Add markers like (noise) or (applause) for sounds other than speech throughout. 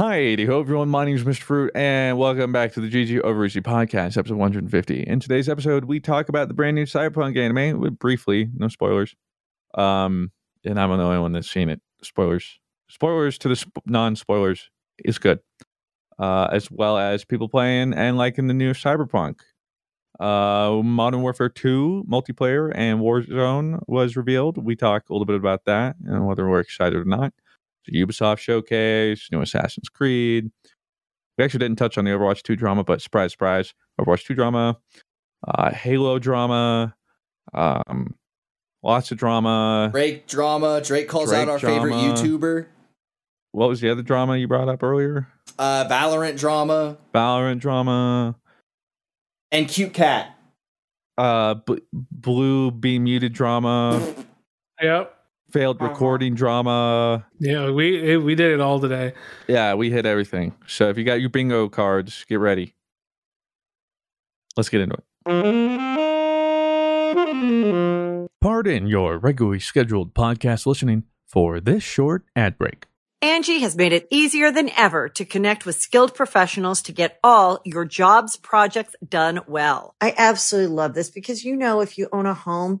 Hi, hope everyone. My name is Mr. Fruit, and welcome back to the GG Overeasy Podcast, episode 150. In today's episode, we talk about the brand new Cyberpunk anime with- briefly, no spoilers. Um, and I'm the only one that's seen it. Spoilers, spoilers to the sp- non-spoilers is good, uh, as well as people playing and liking the new Cyberpunk. Uh, Modern Warfare 2 multiplayer and Warzone was revealed. We talk a little bit about that and whether we're excited or not. The Ubisoft showcase, new Assassin's Creed. We actually didn't touch on the Overwatch 2 drama, but surprise, surprise, Overwatch 2 drama, uh, Halo drama, um, lots of drama. Drake drama. Drake calls Drake out our favorite. YouTuber. What was the other drama you brought up earlier? Uh, Valorant drama Valorant drama, and cute cat. uh, b- blue be muted drama, Yep. Failed uh-huh. recording drama. Yeah, we eh, we did it all today. Yeah, we hit everything. So if you got your bingo cards, get ready. Let's get into it. Pardon your regularly scheduled podcast listening for this short ad break. Angie has made it easier than ever to connect with skilled professionals to get all your jobs projects done well. I absolutely love this because, you know, if you own a home,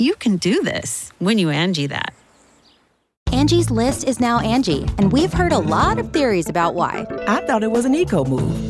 You can do this when you Angie that. Angie's list is now Angie, and we've heard a lot of theories about why. I thought it was an eco move.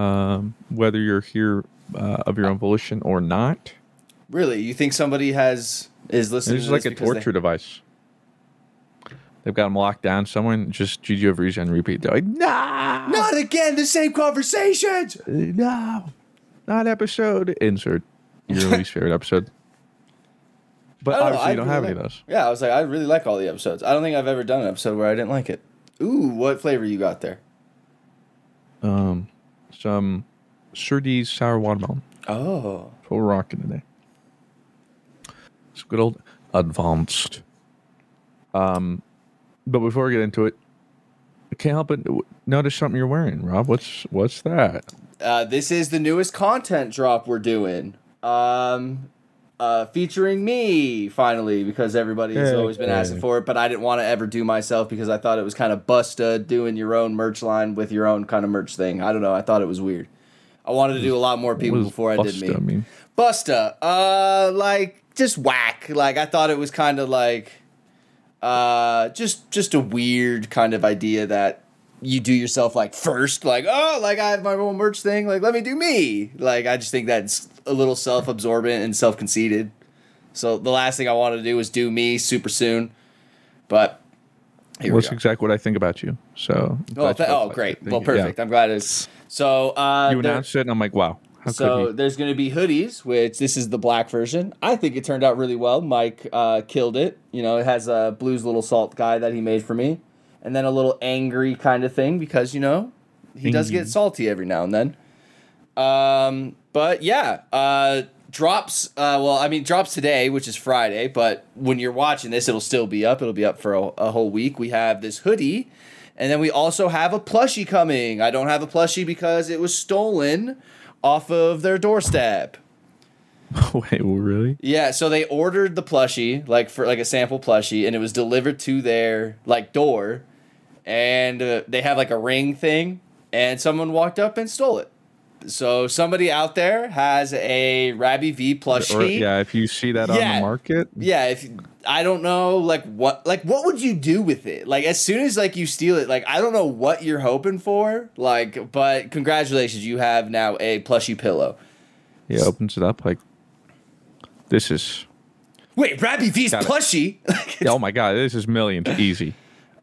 Um, whether you're here uh, of your own volition or not, Really? You think somebody has is listening? this is to like this a because they- torture device. They've got them locked down. Someone just GG over easy on repeat. They're like, no, Not again. The same conversations. no, not episode. Insert your (laughs) least favorite episode. But don't obviously, I you don't really have any of those. Yeah, I was like, I really like all the episodes. I don't think I've ever done an episode where I didn't like it. Ooh, what flavor you got there? Um, some Surtees sour watermelon. Oh, That's what we're rocking today. It's good old advanced. Um, but before we get into it, I can't help but notice something you're wearing, Rob. What's what's that? uh, this is the newest content drop we're doing. Um, uh, featuring me finally because everybody has Hey, always been asking for it, but I didn't want to ever do myself because I thought it was kind of busta doing your own merch line with your own kind of merch thing. I don't know. I thought it was weird. I wanted to do a lot more people before I did me. mean? Busta, uh, like just whack. Like I thought it was kind of like, uh, just just a weird kind of idea that you do yourself like first, like oh, like I have my own merch thing, like let me do me. Like I just think that's a little self-absorbent and self-conceited. So the last thing I wanted to do was do me super soon, but Here we That's exactly what I think about you. So. Oh, th- oh felt great. Well, you. Yeah. perfect. I'm glad it's so. Uh, You announced it, and I'm like, wow. So there's going to be hoodies, which this is the black version. I think it turned out really well. Mike uh, killed it. You know, it has a blues little salt guy that he made for me, and then a little angry kind of thing because you know he does get salty every now and then. Um, but yeah, uh, drops. Uh, well, I mean, drops today, which is Friday. But when you're watching this, it'll still be up. It'll be up for a, a whole week. We have this hoodie, and then we also have a plushie coming. I don't have a plushie because it was stolen off of their doorstep. (laughs) Wait, well, really? Yeah, so they ordered the plushie, like for like a sample plushie, and it was delivered to their like door, and uh, they have like a ring thing, and someone walked up and stole it. So somebody out there has a Rabby V plushie. Or, yeah, if you see that on the market, Yeah, if I don't know, like what, like what would you do with it? Like as soon as like you steal it, like I don't know what you're hoping for, like, but congratulations, you have now a plushie pillow. he opens it up like, this is. Wait, Rabby V's plushie. (laughs) Oh my god, this is millions easy.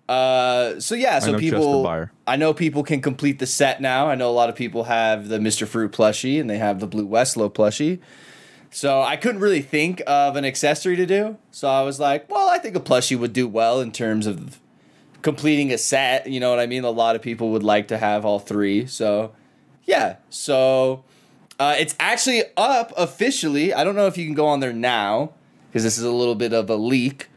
Uh, so yeah, so the people. I know people can complete the set now. I know a lot of people have the Mr. Fruit plushie and they have the BlueWestlo plushie. So I couldn't really think of an accessory to do. So I was like, well, I think a plushie would do well in terms of completing a set. You know what I mean? A lot of people would like to have all three. So yeah, so uh, it's actually up officially. I don't know if you can go on there now because this is a little bit of a leak.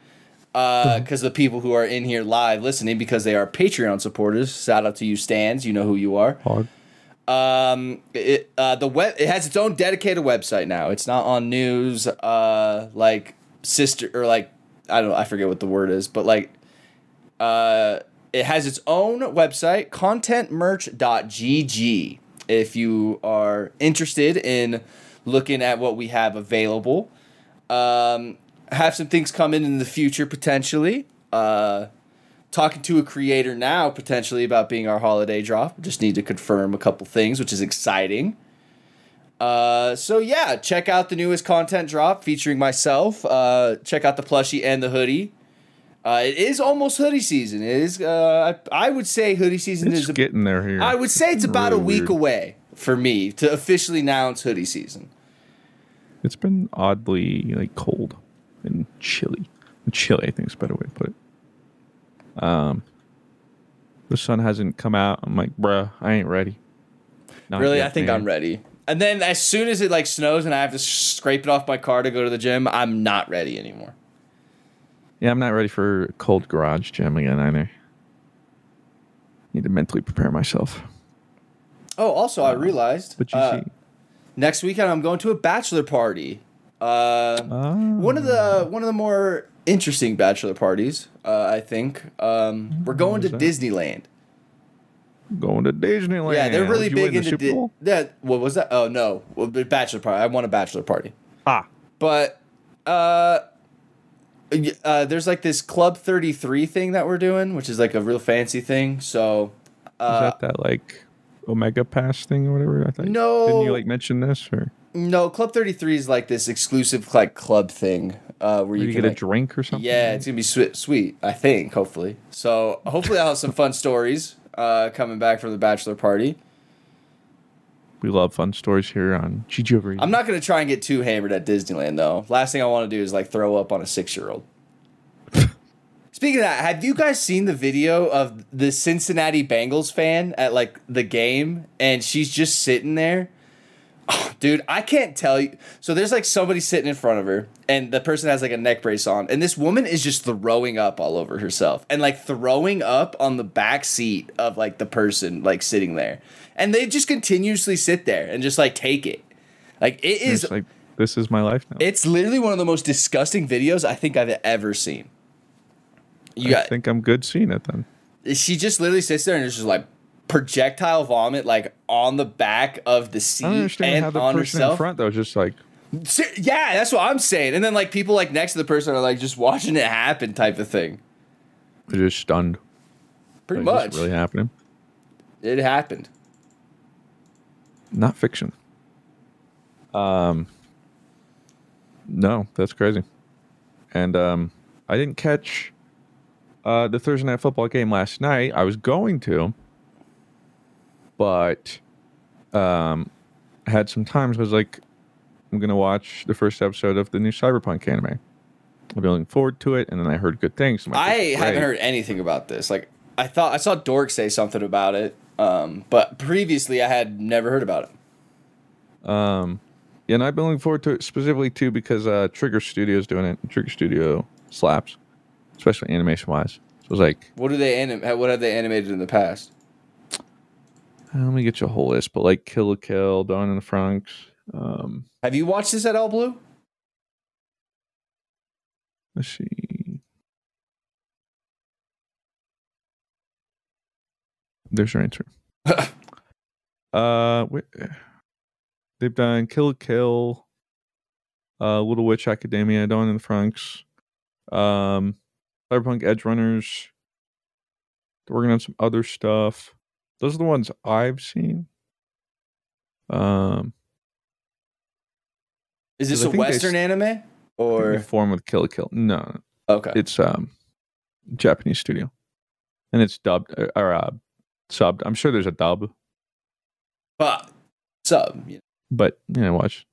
Because the people who are in here live listening, because they are Patreon supporters. Shout out to you, Stans. You know who you are. Hog. Um, it uh, the web it has its own dedicated website now. It's not on news. Uh, like sister or like I don't know. I forget what the word is, but like uh, it has its own website, contentmerch.gg. If you are interested in looking at what we have available, um, have some things coming in in the future potentially. Uh, talking to a creator now potentially about being our holiday drop. Just need to confirm a couple things, which is exciting. Uh, so yeah, check out the newest content drop featuring myself. Uh, check out the plushie and the hoodie. Uh, it is almost hoodie season. It is. Uh, I, I would say hoodie season It's is. A, getting there here. I would say it's about a week weird. away for me to officially announce hoodie season. It's been oddly like cold and chilly. Chilly, I think is a better way to put it. Um, the sun hasn't come out. I'm like, bruh, I ain't ready. Not really, yet, I think man. I'm ready. And then as soon as it like snows and I have to scrape it off my car to go to the gym, I'm not ready anymore. Yeah, I'm not ready for cold garage gym again either. Need to mentally prepare myself. Oh, also I realized But you uh, see, next weekend I'm going to a bachelor party. Uh, Ah. one of the one of the more interesting bachelor parties, uh, I think. Um, we're going to Where's Disneyland. going to Disneyland. Yeah, they're really Did you win big into Di- Bowl? that. What was that? Oh no, well, the bachelor party. I want a bachelor party. Ah, But uh, uh, there's like this Club 33 thing that we're doing, which is like a real fancy thing. So is uh, that that like Omega Pass thing or whatever? I thought. No. Didn't you like mention this or? No, Club 33 is like this exclusive like club thing uh, where you, you can get a drink or something? Yeah, it's gonna be sweet, sweet. I think, hopefully. So hopefully, I'll have some fun stories uh, coming back from the bachelor party. we love fun stories here on GG over. I'm not gonna try and get too hammered at Disneyland though. Last thing I want to do is like throw up on a six year old. (laughs) Speaking of that, have you guys seen the video of the Cincinnati Bengals fan at like the game, and she's just sitting there? Oh, (sighs) dude, I can't tell you. So there's like somebody sitting in front of her, and the person has like a neck brace on, and this woman is just throwing up all over herself, and like throwing up on the back seat of like the person like sitting there, and they just continuously sit there and just like take it. Like it is It's like this is my life now. it's literally one of the most disgusting videos I think I've ever seen. You I got think I'm good seeing it then. she just literally sits there and is just like projectile vomit like on the back of the seat I don't understand and how the on person herself. in front though just like Yeah, that's what I'm saying. And then like people like next to the person are like just watching it happen type of thing. they're just stunned. Pretty Like, much. really happening. It happened. Not fiction. Um. No, that's crazy. And um, I didn't catch uh, the Thursday night football game last night. I was going to, but um, I had some times. I was like, I'm gonna watch the first episode of the new Cyberpunk anime. Been looking forward to it, and then I heard good things. I'm like, I "This haven't heard anything about this. Like I thought I saw Dork say something about it, um, but previously I had never heard about it. Um, yeah, and I've been looking forward to it specifically too because uh, Trigger Studio's doing it. Trigger Studio slaps, especially animation wise. So it was like, What do they anim- What have they animated in the past? Uh, let me get you a whole list, but like Kill la Kill, Darling in the Franxx. Um, Have you watched this at all, Blue? let's see. There's your answer. (laughs) uh, they've done Kill la Kill, uh, Little Witch Academia, Darling in the Franxx, um, Cyberpunk Edge Runners. They're working on some other stuff. Those are the ones I've seen. Um, Is this a think they Western anime or or form with Kill la Kill. No, okay? it's um Japanese studio, and it's dubbed uh, or uh, subbed. I'm sure there's a dub, But sub. know. but you know, watch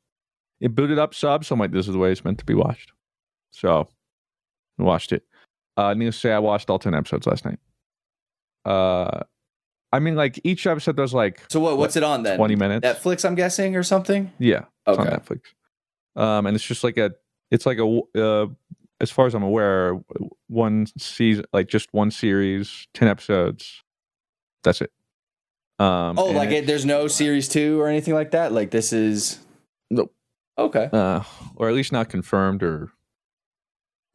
it booted up sub. So I'm like, this is the way it's meant to be watched. So I watched it. Uh, needless to say, I watched all ten episodes last night. Uh, I mean, like each episode does like So what? What's it on then? 20 minutes. Netflix, I'm guessing, or something. Yeah, it's on Netflix. Um, and it's just like a, it's like a, uh, as far as I'm aware, one season, like just one series, ten episodes. That's it. Um, Oh, like it, there's no series two or anything like that. Like this is Nope. Okay. uh, or at least not confirmed, or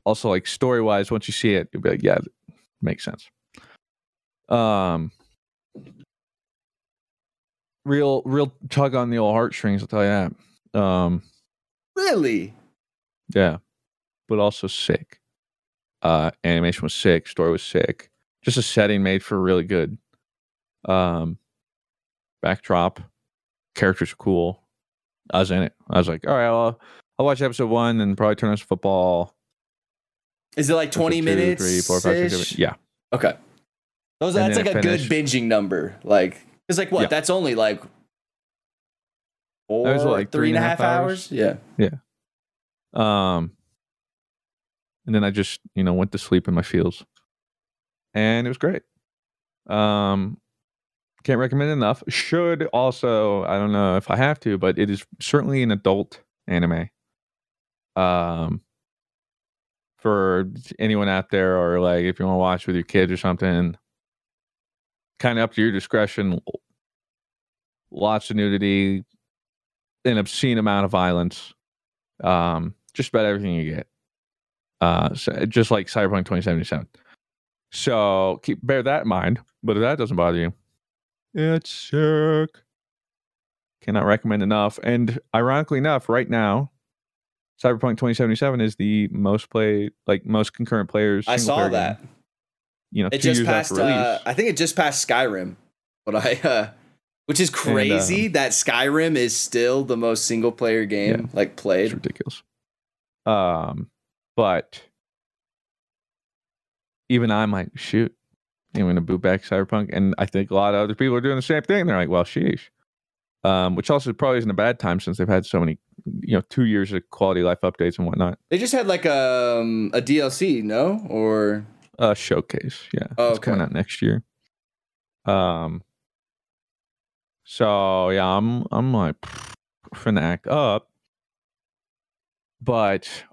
also like story wise, once you see it, you'll be like, yeah, it makes sense. Um, real, real tug on the old heartstrings. I'll tell you that. Um, Really? Yeah. But also sick. Uh animation was sick, story was sick. Just a setting made for really good. Um backdrop. Characters cool. I was in it. I was like, all right, well, I'll watch episode one and probably turn on some football. Is it like Episode 20 two, minutes? three, four, five, six, seven. Yeah. Okay. Those that's like a good binging number. Like it's like what? Yeah. That's only like four, That was what, like three and a half hours. Yeah. Yeah. Um and then I just, you know, went to sleep in my fields. And it was great. Um can't recommend enough. Should also, I don't know if I have to, but it is certainly an adult anime. Um for anyone out there or like if you want to watch with your kids or something, kind of up to your discretion. Lots of nudity, an obscene amount of violence. Um just about everything you get. Uh, so just like Cyberpunk 2077. So keep bear that in mind. But if that doesn't bother you, it's sick. Cannot recommend enough. And ironically enough, right now, Cyberpunk 2077 is the most played, like most concurrent players. I saw player game, that. You know, It just passed uh, I think it just passed Skyrim. But I uh which is crazy um, that Skyrim is still the most single player game like it's played. ridiculous. Um, but even I'm like, shoot, I'm gonna boot back Cyberpunk, and I think a lot of other people are doing the same thing. They're like, well, sheesh. Um, which also probably isn't a bad time since they've had so many, you know, two years of quality life updates and whatnot. They just had like um a DLC, no? Or Uh, showcase, yeah, Oh, it's coming okay. out next year. Um, so yeah, I'm I'm like finna act up, but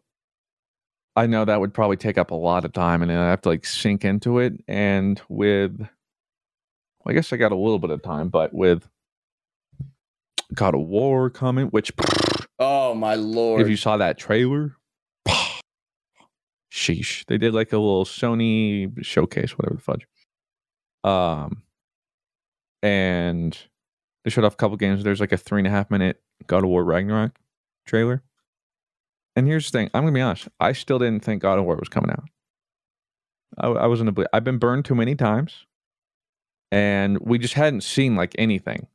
I know that would probably take up a lot of time, and I have to like sink into it. And with, well, I guess I got a little bit of time, but with God of War coming, which oh my lord. if you saw that trailer, sheesh, they did like a little Sony showcase, whatever the fudge. Um, and they showed off a couple games. There's like a three and a half minute God of War Ragnarok trailer. And here's the thing: I'm gonna be honest. I still didn't think God of War was coming out. I, I wasn't. Bel- I've been burned too many times, and we just hadn't seen like anything,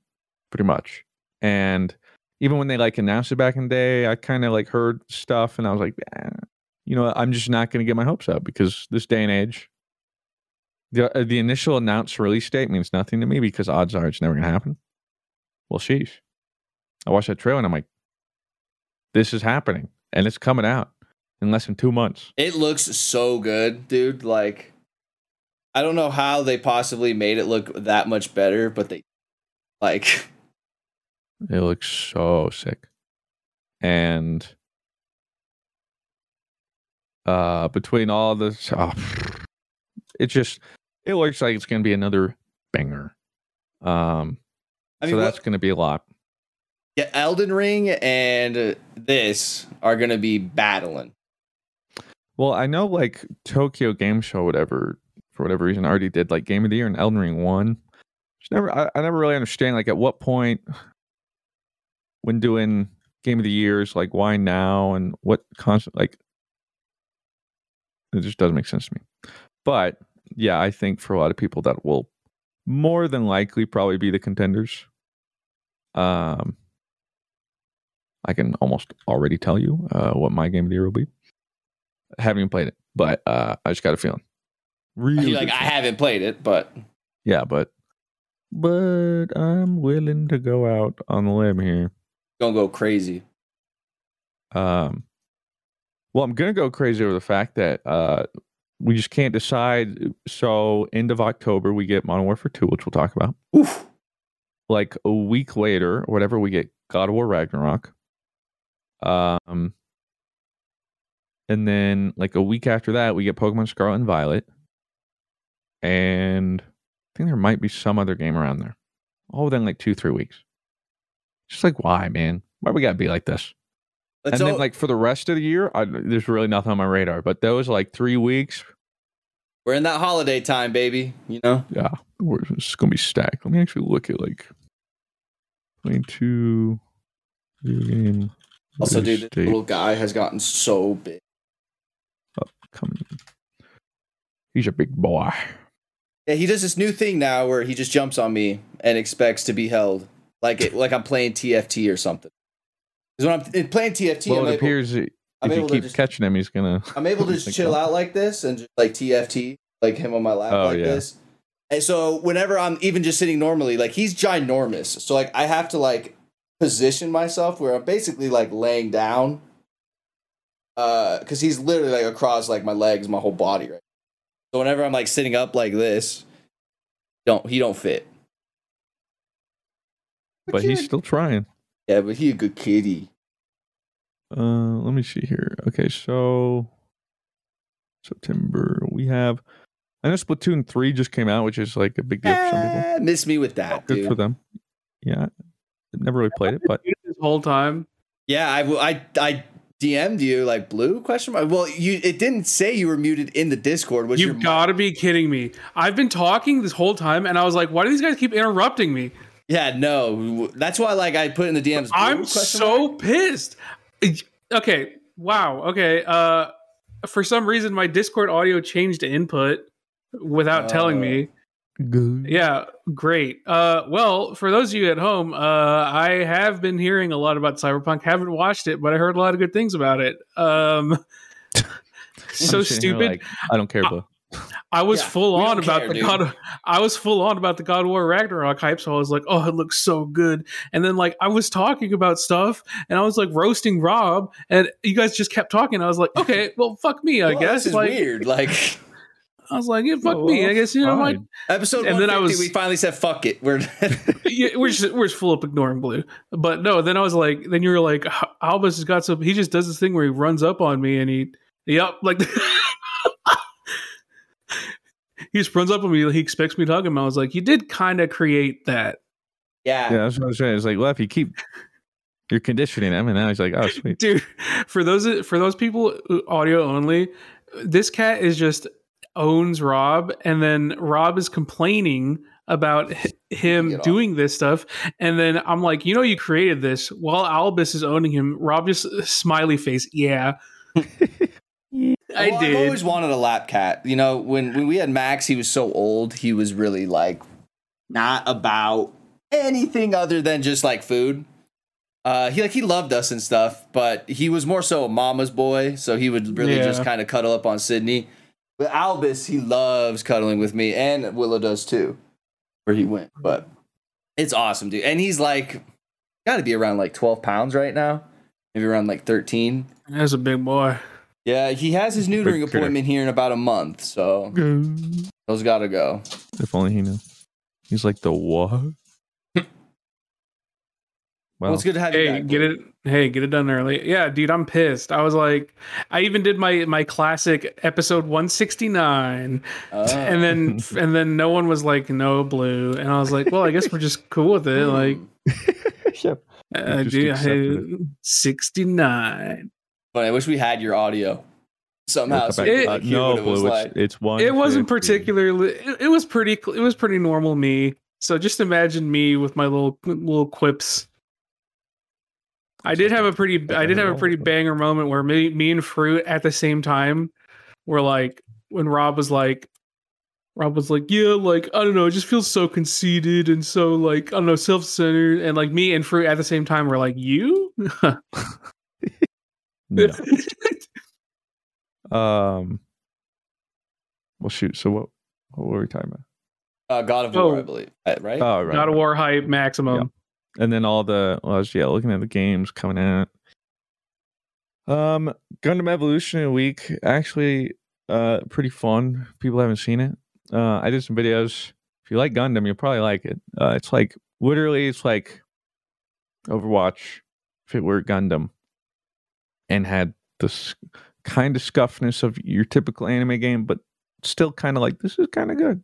pretty much. And even when they like announced it back in the day, I kind of like heard stuff, and I was like, "Eh, you know, I'm just not gonna get my hopes up because this day and age, the uh, the initial announced release date means nothing to me because odds are it's never gonna happen. Well, sheesh. I watched that trailer and I'm like, this is happening and it's coming out in less than two months. It looks so good, dude. Like, I don't know how they possibly made it look that much better, but they, like, (laughs) It looks so sick. And uh between all this oh, it just it looks like it's gonna be another banger. Um I so that's gonna be a lot. yeah, Elden Ring and this are gonna be battling. Well, I know like Tokyo Game Show, whatever, for whatever reason, already did like Game of the Year and Elden Ring one. Just never, I, I never really understand like at what point when doing Game of the Years, like why now and what constant like it just doesn't make sense to me. But yeah, I think for a lot of people that will more than likely probably be the contenders. Um, I can almost already tell you uh, what my game of the year will be. I haven't even played it, but uh, I just got a feeling. Really, like, good I haven't played it, but yeah, but but I'm willing to go out on the limb here. gonna go crazy. Um, well, I'm gonna go crazy over the fact that uh, we just can't decide. So, end of October, we get Modern Warfare 2, which we'll talk about. Oof. Like a week later, or whatever, we get God of War Ragnarok. Um, and then like a week after that, we get Pokemon Scarlet and Violet. And I think there might be some other game around there. All within like two, three weeks. Just like why, man? Why we gotta be like this? Let's and then like for the rest of the year, I, there's really nothing on my radar. But those like three weeks, we're in that holiday time, baby. You know, yeah, we're, it's gonna be stacked. Let me actually look at like twenty-two video game. also, dude, this little guy has gotten so big. Up coming. He's a big boy. Yeah, he does this new thing now where he just jumps on me and expects to be held, like it, like I'm playing TFT or something. Because when I'm playing TFT, well, I'm it able- appears that I'm if you keep just- catching him, he's gonna. I'm able to (laughs) just chill out like this and just like TFT, like him on my lap Oh, like yeah. this. And so whenever I'm even just sitting normally, like he's ginormous. So like I have to like position myself where I'm basically like laying down. Uh, because he's literally like across like my legs, my whole body, right? So whenever I'm like sitting up like this, don't he don't fit. But he's still trying. Yeah, but he a good kitty. Uh, let me see here. Okay, so September we have. I know Splatoon three just came out, which is like a big deal for some people. Eh, miss me with that, Good dude. for them. Yeah, I've never really played it, but This whole time. Yeah, I I I DM'd you like blue question mark. Well, you it didn't say you were muted in the Discord. Was You've got to be kidding me. I've been talking this whole time, and I was like, why do these guys keep interrupting me? Yeah, no. That's why like I put in the DMs. blue I'm question so mark. pissed. Okay, wow. Okay, uh, for some reason my Discord audio changed to input without telling Oh. me. good. Yeah, great. Uh, well, for those of you at home, uh, I have been hearing a lot about Cyberpunk. Haven't watched it, but I heard a lot of good things about it. Um, (laughs) so I'm sitting here stupid. like, I don't care, Blue. I was Yeah, full on about care, the dude. God. Of, I was full on about the God War Ragnarok hype. So I was like, "Oh, it looks so good." And then like I was talking about stuff, and I was like roasting Rob, and you guys just kept talking. I was like, "Okay, (laughs) well, fuck me, I Well, guess." this is like weird. Like (laughs) I was like, "Yeah, fuck Oh, me, I guess." You know, like episode And then I was- we finally said fuck it. We're (laughs) yeah, we're just we're just full up ignoring blue. But no, then I was like, then you were like, Albus has got some. He just does this thing where he runs up on me and he, yep, like he just runs up on me. He expects me to hug him. I was like, you did kind of create that, yeah. Yeah, that's what I was saying. It's like, well, if you keep, you're conditioning him, and now he's like, oh, sweet. dude. For those for those people uh, audio only, this cat is just owns Rob, and then Rob is complaining about him doing this stuff, and then I'm like, you know, you created this while Albus is owning him. Rob just uh, smiley face, yeah. (laughs) I Well, did. I've always wanted a lap cat. You know, when when we had Max, he was so old. He was really like not about anything other than just like food. Uh, he like he loved us and stuff, but he was more so a mama's boy. So he would really Yeah. just kind of cuddle up on Sydney. But Albus, he loves cuddling with me, and Willow does too, where he went. But it's awesome, dude. And he's like, got to be around like 12 pounds right now, maybe around like 13. That's a big boy. Yeah, he has his neutering critter. appointment here in about a month, so those got to go. If only he knew. He's like the what? (laughs) Well, well, it's good to have you Hey, get it. Hey, get it done early. Yeah, dude, I'm pissed. I was like, I even did my my classic episode 169, Oh. and then (laughs) and then no one was like, no blue, and I was like, well, I guess we're just cool with it. Like, (laughs) Yep. uh, dude, accepted 69. But I wish we had your audio somehow. So we It- could, Uh, hear no, what it was Blue, like. it's, it's one. It wasn't particularly. It, it was pretty. It was pretty normal me. So just imagine me with my little little quips. I did have a pretty. I did have a pretty banger moment where me, me and Fruit at the same time were like when Rob was like, Rob was like, yeah, like I don't know, it just feels so conceited and so like I don't know, self centered, and like me and Fruit at the same time were like, you. (laughs) No. (laughs) Um. Well, shoot. So what? What were we talking about? uh, God of War, Oh. I believe. Right? Oh, right. God of War hype maximum. and then all the well, I was yeah looking at the games coming out. Um, Gundam Evolution in a week actually uh pretty fun. People haven't seen it. Uh, I did some videos. If you like Gundam, you'll probably like it. Uh, it's like literally it's like Overwatch if it were Gundam, and had this kind of scuffness of your typical anime game, but still kind of like this is kind of good.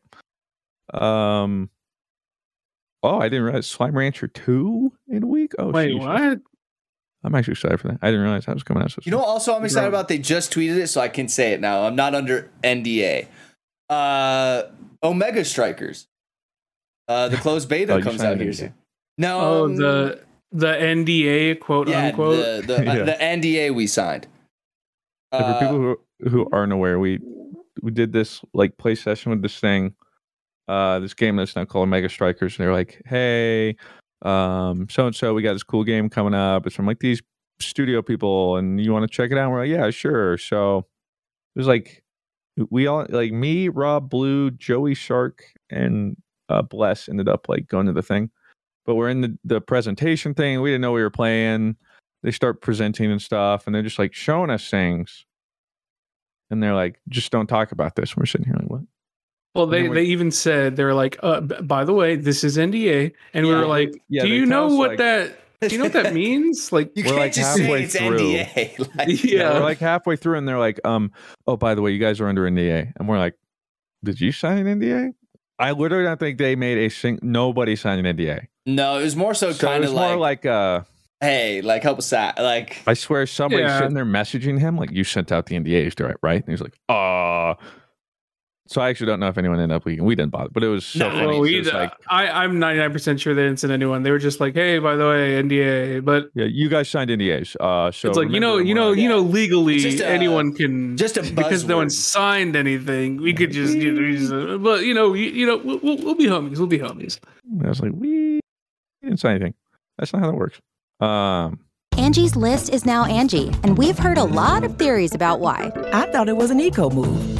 Um. Oh, I didn't realize Slime Rancher 2 in a week. Oh, Wait, sheesh. what? I'm actually excited for that. I didn't realize that was coming out so You know, soon. what also I'm excited Bro. about. They just tweeted it, so I can say it now. I'm not under NDA. Uh, Omega Strikers. Uh, the closed beta Oh, comes out here soon. No, Oh, um, the the NDA quote yeah, unquote. the the, uh, Yeah. the NDA we signed. And for Uh, people who who aren't aware, we we did this like play session with this thing, uh, this game that's now called Mega Strikers, and they're like, "Hey, um, so and so, we got this cool game coming up. It's from like these studio people, and you want to check it out?" And we're like, "Yeah, sure." So it was like we all like me, Rob, Blue, Joey Shark, and uh, Bless ended up like going to the thing, but we're in the the presentation thing. We didn't know we were playing. They start presenting and stuff, and they're just like showing us things and they're like, just don't talk about this. We're sitting here like, what? Well, they, we- they even said they were like, uh, by the way, this is NDA, and we Yeah. were like, Yeah, do they you know what like- that? Do you know what that (laughs) means? Like, You We're, can't like, just say halfway it's through. NDA. (laughs) Like, (laughs) yeah, We're like halfway through, and they're like, um, oh, by the way, you guys are under NDA, and we're like, did you sign an NDA? I literally don't think they made a sing. Nobody signed an NDA. No, it was more so, So kind of like, like, uh, hey, like help us out. Like, I swear somebody's Yeah. sitting there messaging him like, you sent out the NDAs, right? Right? And he's like, uh So I actually don't know if anyone ended up leaking. We didn't bother, but it was so No, funny. well, It we, was like, I, I'm 99 percent sure they didn't send anyone. They were just like, hey, by the way, NDA. But yeah, you guys signed NDAs. Uh, so it's like you know, you know, when- you know, legally a- anyone can just a because no one signed anything. We could just, you know, just, but you know, you, you know, we'll, we'll, we'll be homies. We'll be homies. I was like, we didn't say anything. That's not how that works. Um, Angie's list is now Angie, and we've heard a lot of theories about why. I thought it was an eco move.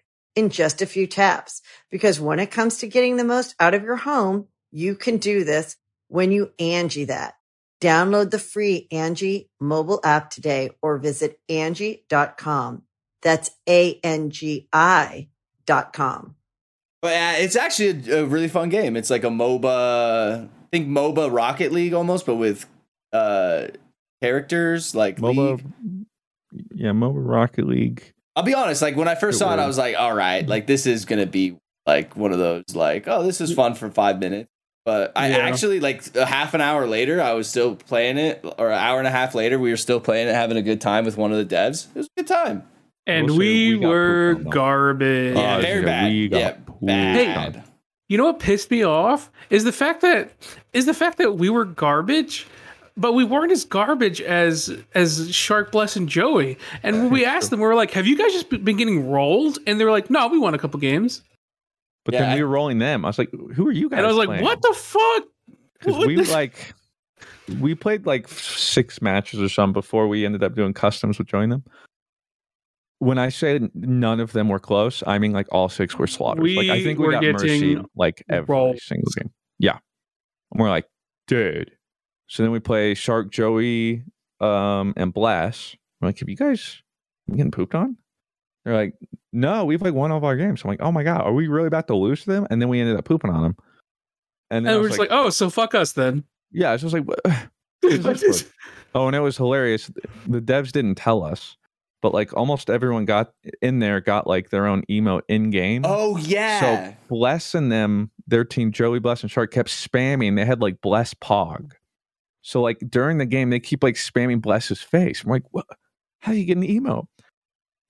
in just a few taps. Because when it comes to getting the most out of your home, you can do this when you Angie that. Download the free Angie mobile app today or visit Angie.com. That's A-N-G-I dot com. But uh, it's actually a, a really fun game. It's like a MOBA, I think MOBA Rocket League almost, but with uh characters like MOBA, League. yeah, MOBA Rocket League. I'll be honest, like when I first Good saw it, I was like, all right, like this is gonna be like one of those like, oh, this is fun for five minutes. But I Yeah. actually like a half an hour later, I was still playing it, or an hour and a half later, we were still playing it, having a good time with one of the devs. It was a good time. And We'll we, we were pooped garbage. Yeah, Oh, very yeah, bad. we got Yeah, bad. on. You know what pissed me off is the fact that is the fact that we were garbage, but we weren't as garbage as as Shark Bless and Joey. And when we (laughs) asked them, we were like, "Have you guys just been getting rolled?" And they were like, "No, we won a couple games." But Yeah, then I- we were rolling them. I was like, who are you guys? And I was like, playing? "What the fuck?" (laughs) because we the- like we played like six matches or something before we ended up doing customs with join them. When I say none of them were close, I mean like all six were slaughtered. like I think we were got mercy like every rolled. single game. Yeah, and we're like, dude. So then we play Shark Joey um and Bless. I'm like, have you guys been getting pooped on? They're like, no, we've like won all of our games. I'm like, oh my god, are we really about to lose to them? And then we ended up pooping on them. And then And we're was just like, "Oh, so fuck us then." yeah, (laughs) it's just like, what, what is this for? Oh, and it was hilarious. The devs didn't tell us, but like almost everyone got in there got like their own emote in game. Oh yeah. So Bless and them, their team, Joey Bless and Shark, kept spamming. They had like Bless Pog. So like during the game, they keep like spamming bless his face. I'm like, what? How do you get an emote?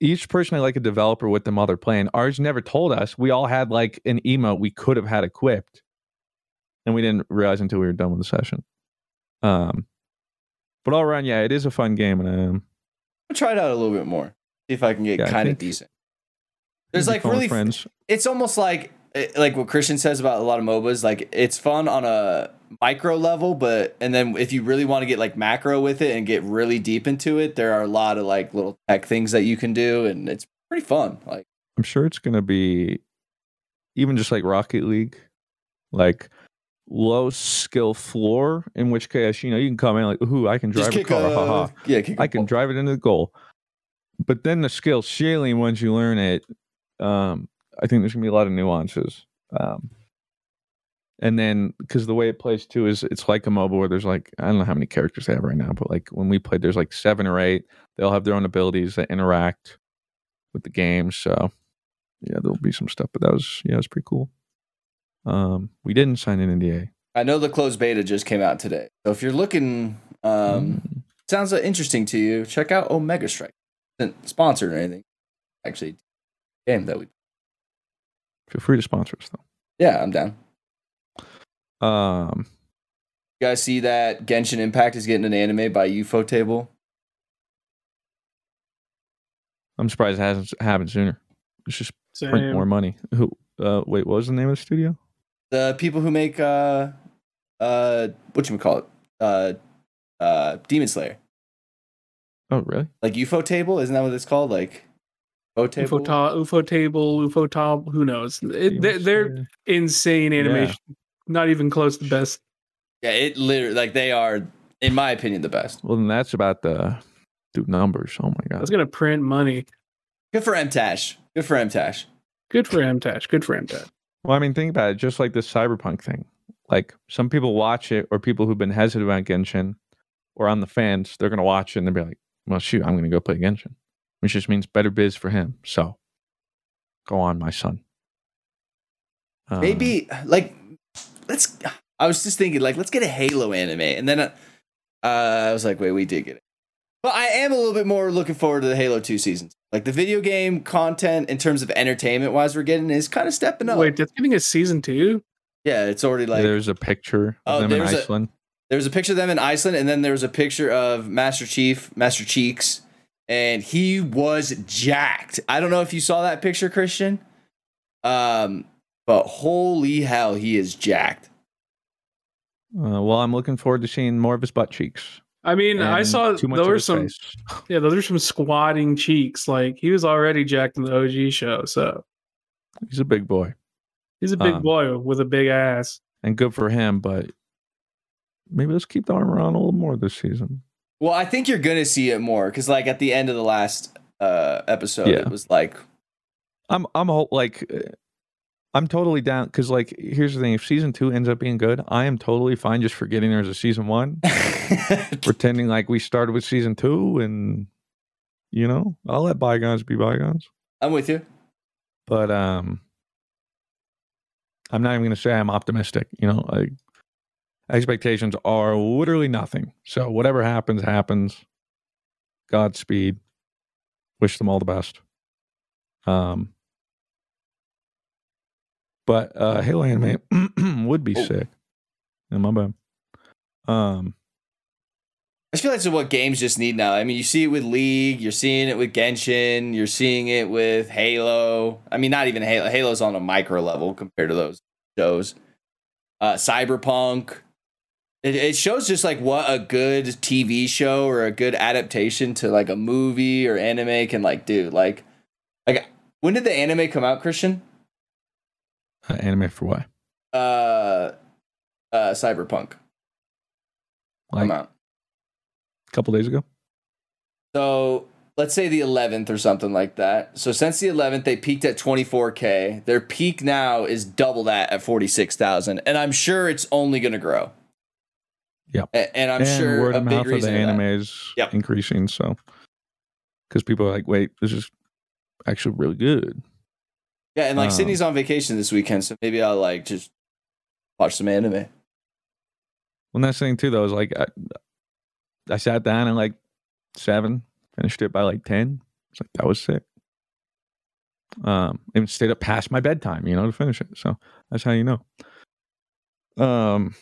Each person had like a developer with them while they're playing. Ours never told us. We all had like an emote we could have had equipped, and we didn't realize until we were done with the session. Um, but all around, yeah, it is a fun game, and I um, I'll try it out a little bit more. See if I can get Yeah, kind of decent. There's like really friends. it's almost like eh, like what Christian says about a lot of MOBAs. Like it's fun on a micro level, but and then if you really want to get like macro with it and get really deep into it, there are a lot of like little tech things that you can do, and it's pretty fun. Like I'm sure it's going to be even just like Rocket League, like low skill floor. In which case, you know, you can come in like, "Ooh, I can drive a car, a, haha. yeah, I can drive it into the goal." But then the skill ceiling, once you learn it, um, I think there's gonna be a lot of nuances. Um, and then because the way it plays too is it's like a mobile where there's like I don't know how many characters they have right now, but like when we played, there's like seven or eight. They'll have their own abilities that interact with the game. So yeah, there'll be some stuff. But that was yeah, it was pretty cool. Um, we didn't sign an NDA. I know the closed beta just came out today, so if you're looking, um, Mm. sounds uh, interesting to you, check out Omega Strike. Isn't sponsored or anything. Actually, game that we. Feel free to sponsor us though. Yeah, I'm down. Um, You guys see that Genshin Impact is getting an anime by Ufotable? I'm surprised it hasn't happened sooner. It's just print more money. Who? Uh, wait, what was the name of the studio? The people who make uh uh what you call it? Uh uh Demon Slayer. Oh, really? Like Ufotable, isn't that what it's called? Like Ufotable. UFO, ta- Ufotable, UFO top, who knows? It, they're, they're insane Yeah. animation. Not even close to the best. Yeah, it literally like they are, in my opinion, the best. Well, then that's about the do numbers. Oh my god. That's gonna print money. Good for MTash. Good for MTash. Good for MTash. Good for MTash. Well, I mean, think about it. Just like this cyberpunk thing. Like some people watch it, or people who've been hesitant about Genshin, or on the fans, they're gonna watch it and they'll be like, "Well, shoot, I'm gonna go play Genshin," which just means better biz for him. So, go on, my son. Um, Maybe like let's. I was just thinking like let's get a Halo anime, and then uh, I was like, wait, we did get it. But I am a little bit more looking forward to the Halo Two seasons. Like the video game content in terms of entertainment wise, we're getting is kind of stepping up. Wait, that's getting a season two. Yeah, it's already like there's a picture Oh, of them in there's a- Iceland. there was a picture of them in Iceland, and then there was a picture of Master Chief, Master Cheeks, and he was jacked. I don't know if you saw that picture, Christian. Um, but holy hell, he is jacked. Uh, well, I'm looking forward to seeing more of his butt cheeks. I mean, I saw too much there were some face. (laughs) yeah, those are some squatting cheeks. Like he was already jacked in the OG show, so He's a big boy he's a big Um, boy with a big ass. and good for him, but maybe let's keep the armor on a little more this season. Well, I think you're gonna see it more because, like, at the end of the last uh episode, Yeah. it was like, I'm I'm like uh, I'm totally down because like here's the thing: if season two ends up being good, I am totally fine just forgetting there's a season one, (laughs) pretending like we started with season two, and you know I'll let bygones be bygones. I'm with you. But um, I'm not even gonna say I'm optimistic. You know, like expectations are literally nothing. So whatever happens, happens. Godspeed. Wish them all the best. Um, but uh, Halo anime (clears throat) would be Oh. sick. Yeah, my bad. Um, I just feel like it's what games just need now. I mean, you see it with League, you're seeing it with Genshin, you're seeing it with Halo. I mean, not even Halo. Halo's on a micro level compared to those shows. Uh, Cyberpunk. It, it shows just like what a good TV show or a good adaptation to like a movie or anime can like do. Like, like when did the anime come out, Christian? uh, anime for what? Uh, uh, Cyberpunk Like come a couple days ago. So let's say the 11th or something like that. So since the 11th, they peaked at 24K. Their peak now is double that at 46,000. And I'm sure it's only going to grow. Yep. A- And I'm and sure word a of mouth of the reason. of that- anime is Yep. increasing. So, because people are like, wait, this is actually really good. Yeah, and like Um, Sydney's on vacation this weekend, so maybe I'll like just watch some anime. Well, that's the thing too, though, is like I, I sat down at like seven, finished it by like ten. It's like that was sick. Um, even stayed up past my bedtime, you know, to finish it. So that's how you know. Um,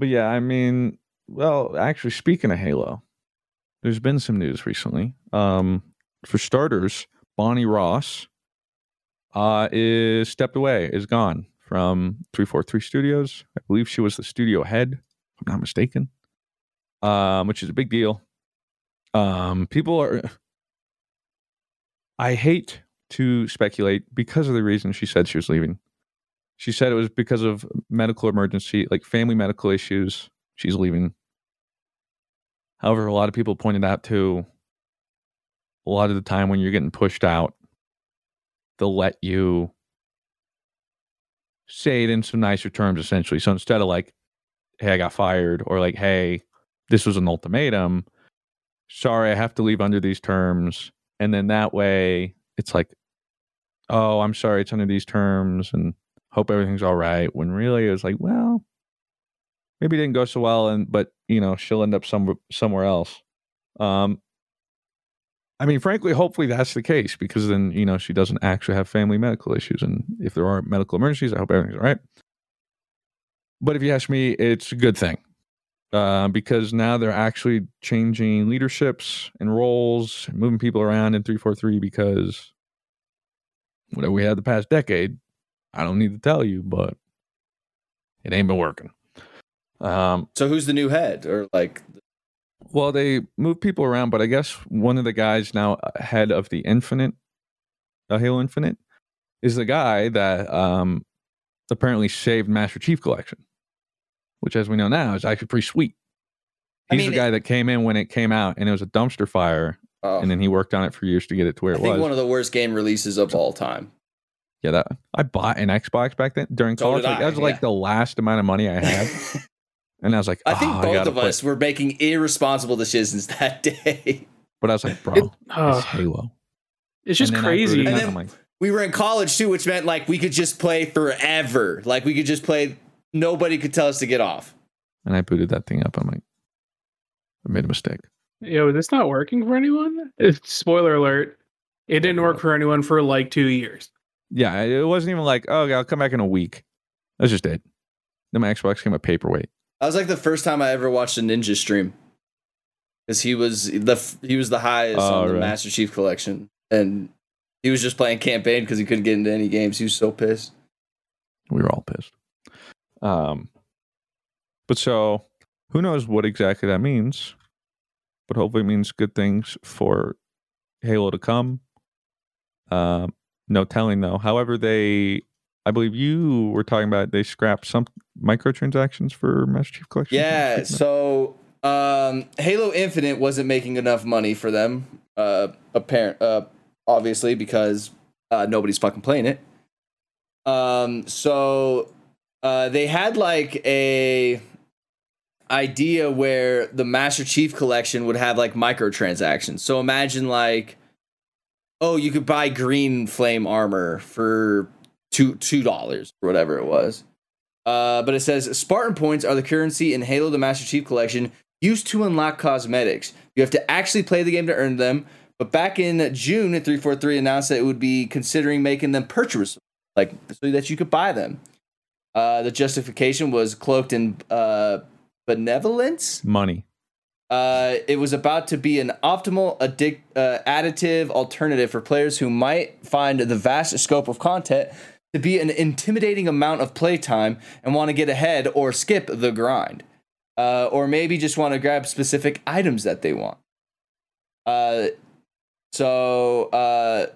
but yeah, I mean, well, actually, speaking of Halo, there's been some news recently. Um, for starters, Bonnie Ross uh, is stepped away, is gone from 343 Studios. I believe she was the studio head, if I'm not mistaken, um, which is a big deal. Um, people are. I hate to speculate because of the reason she said she was leaving. She said it was because of medical emergency, like family medical issues. She's leaving. However, a lot of people pointed out too, a lot of the time when you're getting pushed out, they'll let you say it in some nicer terms, essentially. So instead of like, hey, I got fired, or like, hey, this was an ultimatum, sorry, I have to leave under these terms. And then that way it's like, oh, I'm sorry, it's under these terms and hope everything's all right. When really it was like, well, maybe it didn't go so well, and but you know, she'll end up somewhere somewhere else. Um I mean, frankly, hopefully that's the case because then, you know, she doesn't actually have family medical issues. And if there are medical emergencies, I hope everything's all right. But if you ask me, it's a good thing uh, because now they're actually changing leaderships and roles, and moving people around in 343 because whatever we had the past decade, I don't need to tell you, but it ain't been working. Um, So who's the new head? Or like, well, they move people around, but I guess one of the guys now uh, head of the Infinite, uh, Halo Infinite, is the guy that um, apparently saved Master Chief Collection, which, as we know now, is actually pretty sweet. I He's mean, the guy that came in when it came out, and it was a dumpster fire, oh, and then he worked on it for years to get it to where it was. I it think was. one of the worst game releases of all time. Yeah, that I bought an Xbox back then during So college. did Like, I, that was like yeah. the last amount of money I had, (laughs) and I was like, I think "Oh, both gotta of play-" us were making irresponsible decisions (laughs) that day. But I was like, bro, It- it's uh, Halo. it's just And then crazy. it And then- like, we were in college too, which meant like we could just play forever. Like we could just play. Nobody could tell us to get off. And I booted that thing up. I'm like, I made a mistake. Yo, is this not working for anyone? It's, (laughs) spoiler alert. It didn't work for anyone for like two years. Yeah, it wasn't even like, oh, okay, I'll come back in a week. That's just it. Then my Xbox came a paperweight. That was like the first time I ever watched a Ninja stream. Because he was the he was the highest Oh, on the right. Master Chief collection, and he was just playing campaign because he couldn't get into any games. He was so pissed. We were all pissed. Um, but so who knows what exactly that means? But hopefully, it means good things for Halo to come. Um, no telling though. However, they, I believe you were talking about they scrapped some microtransactions for Master Chief Collection. Yeah, so um, Halo Infinite wasn't making enough money for them. Uh, apparent, uh, obviously because uh, nobody's fucking playing it. Um, so uh, they had like a idea where the Master Chief collection would have like microtransactions. So imagine like, oh, you could buy green flame armor for two two dollars or whatever it was. Uh, but it says Spartan points are the currency in Halo the Master Chief collection used to unlock cosmetics. You have to actually play the game to earn them. But back in June, 343 announced that it would be considering making them purchasable, like so that you could buy them. Uh, the justification was cloaked in uh, benevolence. money. Uh, it was about to be an optimal addic- uh, additive alternative for players who might find the vast scope of content to be an intimidating amount of playtime and want to get ahead or skip the grind. Uh, or maybe just want to grab specific items that they want. Uh, so, uh,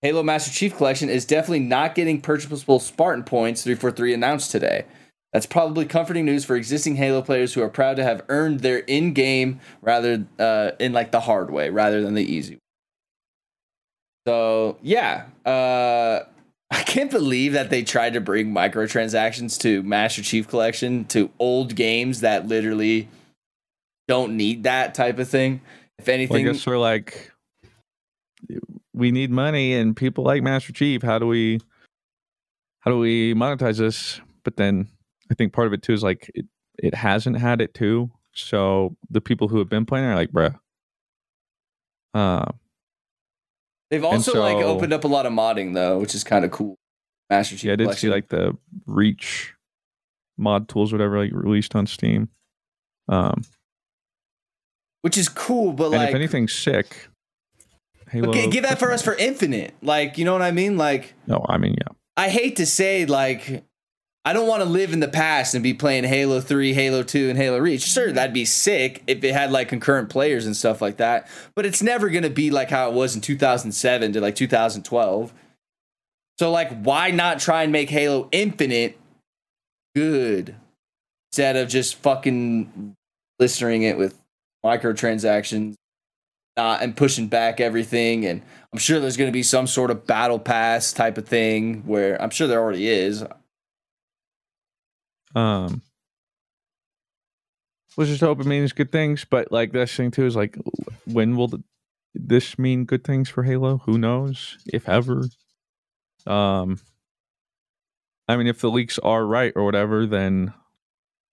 Halo Master Chief Collection is definitely not getting purchasable Spartan points 343 announced today. That's probably comforting news for existing Halo players who are proud to have earned their in-game rather uh, in like the hard way rather than the easy. way. So yeah, uh, (laughs) I can't believe that they tried to bring microtransactions to Master Chief Collection to old games that literally don't need that type of thing. If Well, I anything, guess we're like, we need money, and people like Master Chief. How do we, how do we monetize this? But then I think part of it too is like it, it hasn't had it too. So the people who have been playing are like, bruh. Uh, they've also like opened up a lot of modding though, which is kind of cool. Master Chief yeah, I did see like the Reach mod tools, whatever, like released on Steam. Um, which is cool, but and like if anything's sick, Halo. Give that for us for Infinite. Like, you know what I mean? Like, No, I mean, yeah. I hate to say, like, I don't want to live in the past and be playing Halo 3, Halo 2, and Halo Reach. Sure, that'd be sick if it had like concurrent players and stuff like that. But it's never going to be like how it was in 2007 to like 2012. So, like, why not try and make Halo Infinite good instead of just fucking blistering it with microtransactions uh, and pushing back everything. And I'm sure there's going to be some sort of battle pass type of thing where I'm sure there already is. Um, let's just hope it means good things. But like this thing too is like, when will the, this mean good things for Halo? Who knows, if ever. Um, I mean, if the leaks are right or whatever, then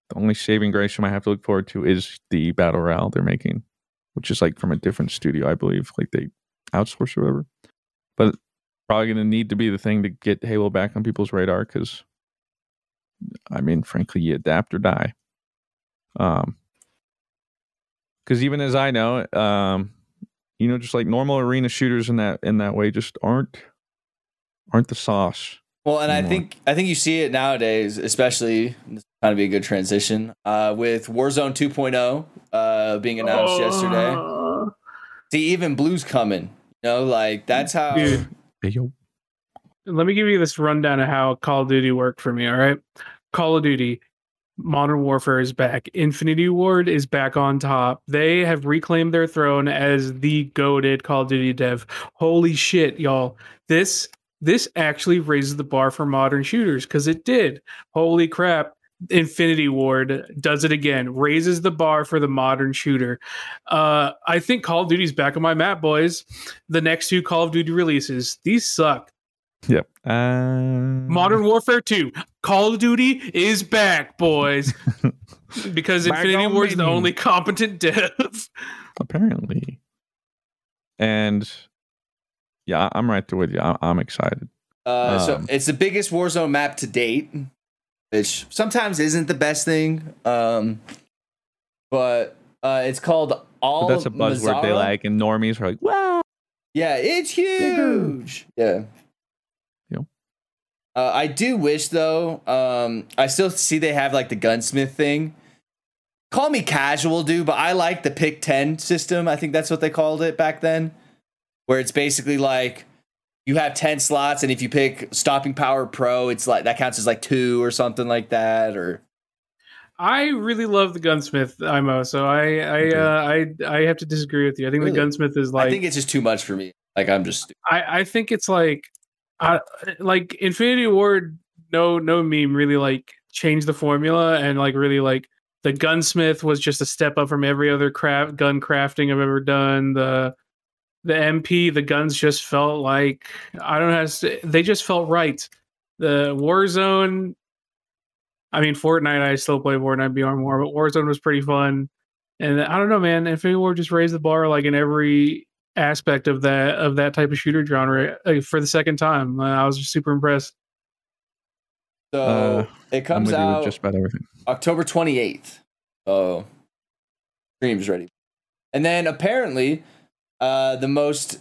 the only saving grace I might have to look forward to is the battle royale they're making, which is like from a different studio, I believe. Like they outsource or whatever. But probably going to need to be the thing to get Halo back on people's radar because I mean, frankly, you adapt or die. Um, because even as I know, um, you know, just like normal arena shooters in that in that way just aren't aren't the sauce. Well, and I think I think you see it nowadays, especially this kind of be a good transition uh, with Warzone 2.0 uh, being announced yesterday. Uh, See, even Blue's coming. You know, like that's how. Dude. Hey, yo, let me give you this rundown of how Call of Duty worked for me. All right, Call of Duty, Modern Warfare is back. Infinity Ward is back on top. They have reclaimed their throne as the goaded Call of Duty dev. Holy shit, y'all! This this actually raises the bar for modern shooters because it did. Holy crap! Infinity Ward does it again, raises the bar for the modern shooter. Uh, I think Call of Duty's back on my map, boys. The next two Call of Duty releases, these suck. Yep. Um, Modern Warfare 2. Call of Duty is back, boys. (laughs) because Back Infinity Ward is the only competent (laughs) dev. apparently. And yeah, I'm right there with you. I- I'm excited. Uh, so Um, it's the biggest Warzone map to date, which sometimes isn't the best thing. Um, but uh, it's called All. That's a buzzword they like, and normies are like, wow. Yeah, it's huge. Yeah. Uh, I do wish though. Um, I still see they have like the gunsmith thing. Call me casual, dude, but I like the pick ten system. I think that's what they called it back then, where it's basically like you have ten slots, and if you pick stopping power pro, it's like that counts as like two or something like that. Or I really love the gunsmith IMO, so I I uh, I I have to disagree with you. I think Really? the gunsmith is like I think it's just too much for me. Like I'm just I, I think it's like Like Infinity Ward no no meme really like changed the formula and like really like the gunsmith was just a step up from every other craft gun crafting I've ever done. The the MP, the guns just felt like I don't know say, they just felt right. The Warzone I mean Fortnite I still play Fortnite beyond more, but Warzone was pretty fun. And I don't know, man. Infinity Ward just raised the bar like in every aspect of that of that type of shooter genre uh, for the second time. Uh, I was just super impressed. so Uh, it comes with you with out just about everything. October 28th. So stream's ready. And then apparently, uh, the most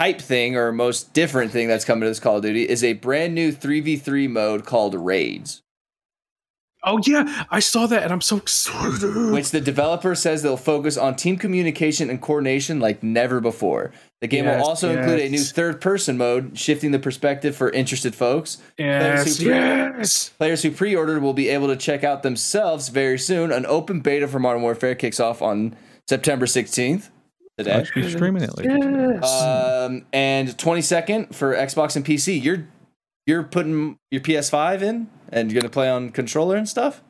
hype thing or most different thing that's coming to this Call of Duty is a brand new 3v3 mode called Raids, Oh yeah, I saw that and I'm so excited. which the developer says they'll focus on team communication and coordination like never before. The game Yes, will also include a new third person mode, shifting the perspective for interested folks. yes, super- yes. Players who pre-ordered will be able to check out themselves very soon. An open beta for Modern Warfare kicks off on September 16th. I Today. should be streaming it later. Yes. Um, and 22nd for Xbox and PC. You're you're putting your PS5 in and you're gonna play on controller and stuff.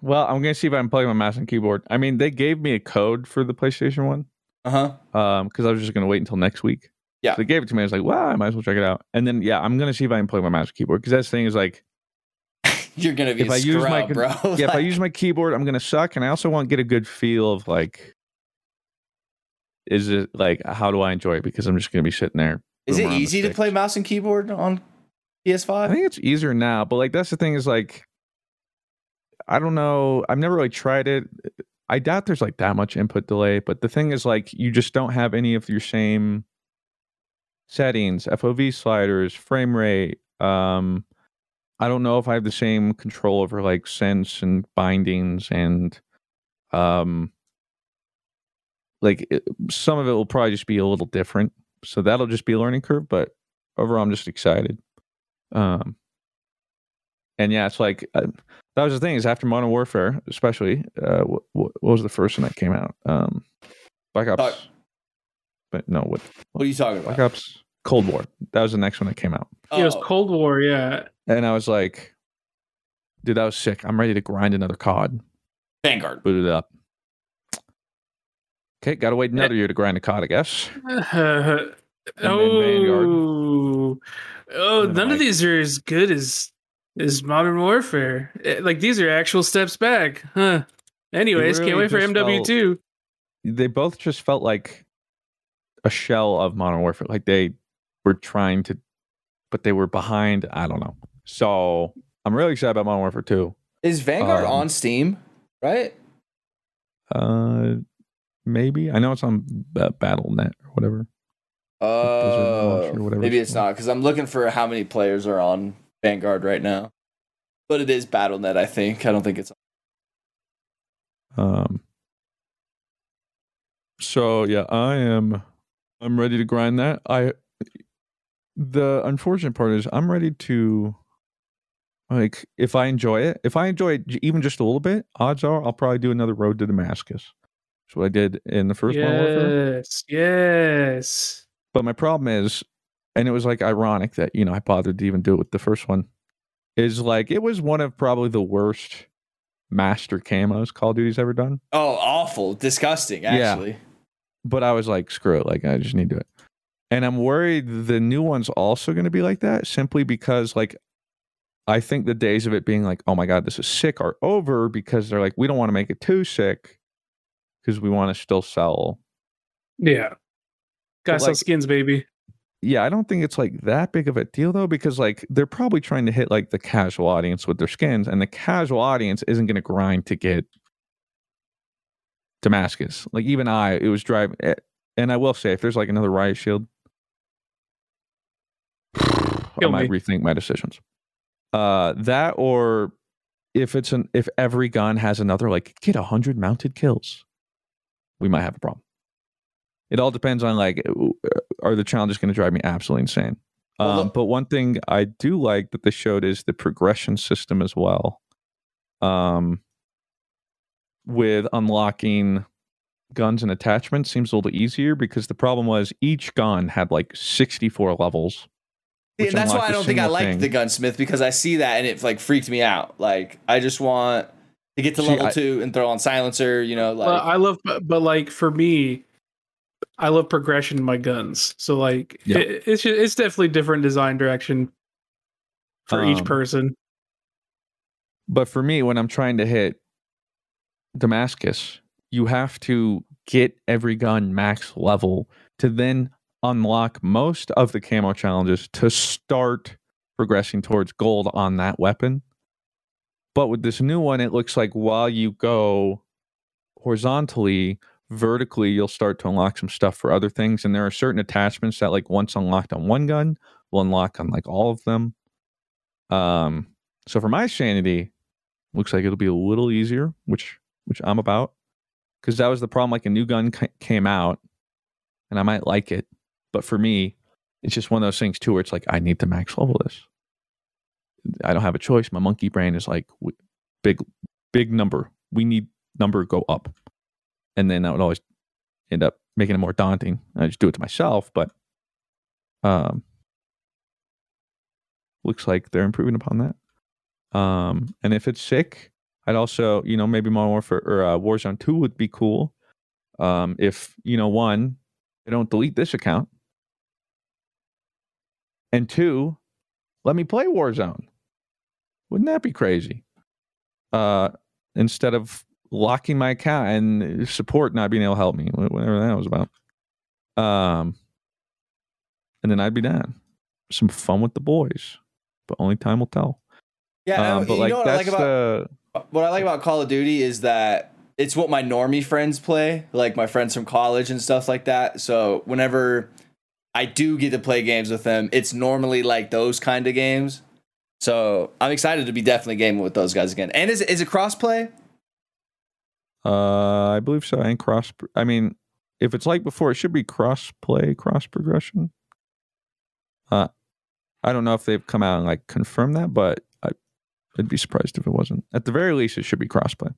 Well, I'm gonna see if I can plug my mouse and keyboard. I mean, they gave me a code for the PlayStation One, Uh huh. um, because I was just gonna wait until next week. Yeah. So they gave it to me. I was like, wow, I might as well check it out. And then yeah, I'm gonna see if I can play my mouse and keyboard because that's the thing is like, (laughs) You're gonna be if a I use my bro. yeah, if I use my keyboard, I'm gonna suck, and I also want to get a good feel of like, is it like how do I enjoy it? Because I'm just gonna be sitting there. is it easy to play mouse and keyboard on I PS5? think it's easier now, but like that's the thing is like I don't know. I've never really tried it. I doubt there's like that much input delay, but the thing is like you just don't have any of your same settings, FOV sliders, frame rate. Um I don't know if I have the same control over like sense and bindings and um like it, some of it will probably just be a little different. So that'll just be a learning curve, but overall I'm just excited. Um, and yeah, it's like uh, that was the thing is after Modern Warfare, especially, uh, what, what was the first one that came out? Um, Black Ops, Black- but no, what What are you talking about? Black Ops Cold War? That was the next one that came out, Yeah, it was Oh, Cold War. Yeah. and I was like, dude, that was sick. I'm ready to grind another COD. Vanguard. Boot it up. Okay, gotta wait another year to grind a COD, I guess. (laughs) oh, Vanguard. oh, And then none of these are as good as as Modern Warfare. Eh, Like these are actual steps back, huh? Anyways, can't wait for MW two. They both just felt like a shell of Modern Warfare. Like they were trying to, but they were behind. I don't know. So I'm really excited about Modern Warfare 2. Is Vanguard Um, on Steam? Right? Uh, maybe I know it's on uh, Battle.net or whatever. Blizzard Uh, maybe it's it's not because I'm looking for how many players are on Vanguard right now. But it is Battle.net, I think. I don't think it's. Um. So yeah, I am. I'm ready to grind that. I. The unfortunate part is I'm ready to. Like, if I enjoy it, if I enjoy it even just a little bit, odds are I'll probably do another Road to Damascus. That's what I did in the first Modern Warfare. Yes, yes. But my problem is, and it was like ironic that you know I bothered to even do it with the first one, is like it was one of probably the worst master camos Call of Duty's ever done. Oh, awful, disgusting. Yeah. Actually, but I was like, screw it, like I just need to do it. And I'm worried the new one's also going to be like that simply because, like, I think the days of it being like, oh my God, this is sick are over because they're like, we don't want to make it too sick because we want to still sell. Yeah. Gotta sell like- skins, baby. Yeah, I don't think it's like that big of a deal though, because like they're probably trying to hit like the casual audience with their skins, and the casual audience isn't going to grind to get Damascus. Like even I, it was driving, eh, and I will say, if there's like another riot shield, I might me. rethink my decisions. Uh, that or if it's an if every gun has another like get a hundred mounted kills, we might have a problem. It all depends on like uh, are the challenges going to drive me absolutely insane. Well, Um, look- but one thing I do like that they showed is the progression system as well. Um, with unlocking guns and attachments seems a little easier because the problem was each gun had like 64 levels. See, which and that's why I don't think I single like thing. the gunsmith because I see that and it like freaked me out. Like I just want to get to See, level I- two and throw on silencer. You know, like Well, I love, but, but like for me, I love progression in my guns. So like, Yeah. it, it's ju- it's definitely different design direction for each Um, person. But for me, when I'm trying to hit Damascus, you have to get every gun max level to then unlock most of the camo challenges to start progressing towards gold on that weapon. But with this new one, it looks like while you go horizontally, vertically, you'll start to unlock some stuff for other things. And there are certain attachments that, like, once unlocked on one gun, will unlock on like all of them. Um, so for my sanity, looks like it'll be a little easier, which which I'm about, because that was the problem. Like a new gun ca- came out, and I might like it, but for me, it's just one of those things too, where it's like I need to max level this. I don't have a choice. My monkey brain is like big, big number. We need number go up, and then that would always end up making it more daunting. I just do it to myself, but um, looks like they're improving upon that. Um, and if it's sick, I'd also, you know, maybe Modern Warfare or uh, Warzone 2 would be cool. Um, if, you know, one, they don't delete this account. And two, let me play Warzone. Wouldn't that be crazy? Uh, instead of locking my account and support not being able to help me, whatever that was about. Um, and then I'd be done. Some fun with the boys, but only time will tell. yeah. Um, but you like know what I like about the what I like about Call of Duty is that it's what my normie friends play, like my friends from college and stuff like that. So whenever I do get to play games with them, it's normally like those kind of games. So I'm excited to be definitely gaming with those guys again. And is it, is it crossplay? Uh, I believe so. And cross. I mean, if it's like before, it should be cross play, cross progression. Uh, I don't know if they've come out and like confirmed that, but I, I'd be surprised if it wasn't. At the very least, it should be cross play.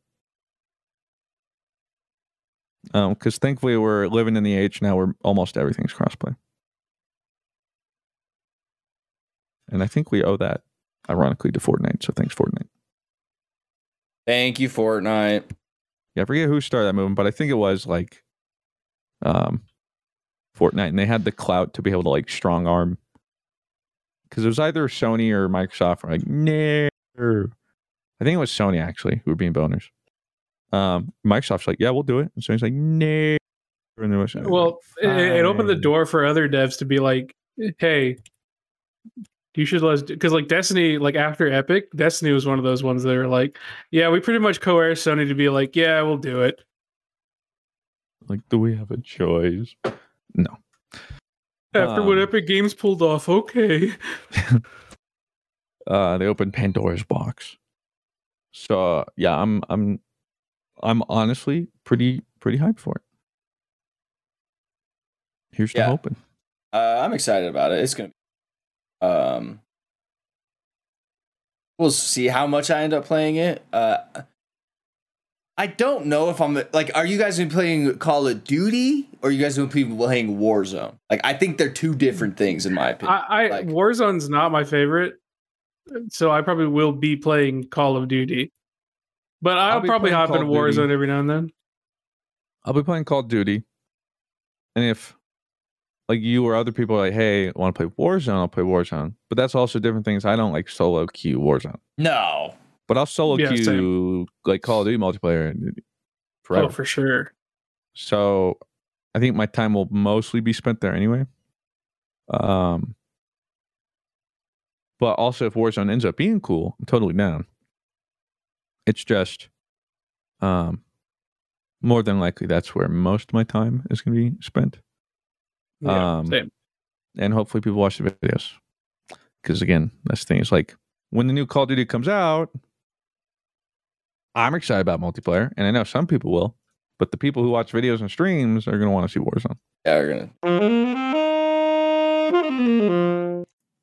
Um, because thankfully we're living in the age now where almost everything's cross play, and I think we owe that, ironically, to Fortnite. So thanks, Fortnite. Thank you, Fortnite. I forget who started that movement, but I think it was like um Fortnite, and they had the clout to be able to like strong arm because it was either Sony or Microsoft were like, no. I think it was Sony actually who were being boners. Um, Microsoft's like, yeah, we'll do it, and Sony's like, no. And there was, Well, it, it opened the door for other devs to be like, "Hey, you should let's because like Destiny, like after Epic, Destiny was one of those ones that are like, yeah, we pretty much coerced Sony to be like, yeah, we'll do it. like, do we have a choice? No. After what Um, Epic Games pulled off, okay. (laughs) uh they opened Pandora's box. So uh, yeah, I'm I'm I'm honestly pretty pretty hyped for it. Here's Yeah. to hoping. Uh, I'm excited about it. It's gonna. Um, we'll see how much I end up playing it. Uh, I don't know if I'm like. Are you guys gonna playing Call of Duty or are you guys gonna playing Warzone? Like, I think they're two different things in my opinion. I, I like- Warzone's not my favorite, so I probably will be playing Call of Duty. But I'll, I'll probably hop Call in Duty. Warzone every now and then. I'll be playing Call of Duty, and if like you or other people are like, hey, want to play Warzone? I'll play Warzone. But that's also different things. I don't like solo queue Warzone, No. but I'll solo Yeah, queue same. like Call of Duty multiplayer forever. Oh, for sure. So I think my time will mostly be spent there anyway. Um, but also if Warzone ends up being cool, I'm totally down. It's just, um, more than likely that's where most of my time is going to be spent, Yeah, Um, same. and hopefully people watch the videos. Because again, that's the thing. It's like when the new Call of Duty comes out, I'm excited about multiplayer, and I know some people will. But the people who watch videos and streams are going to want to see Warzone. Yeah, we're gonna.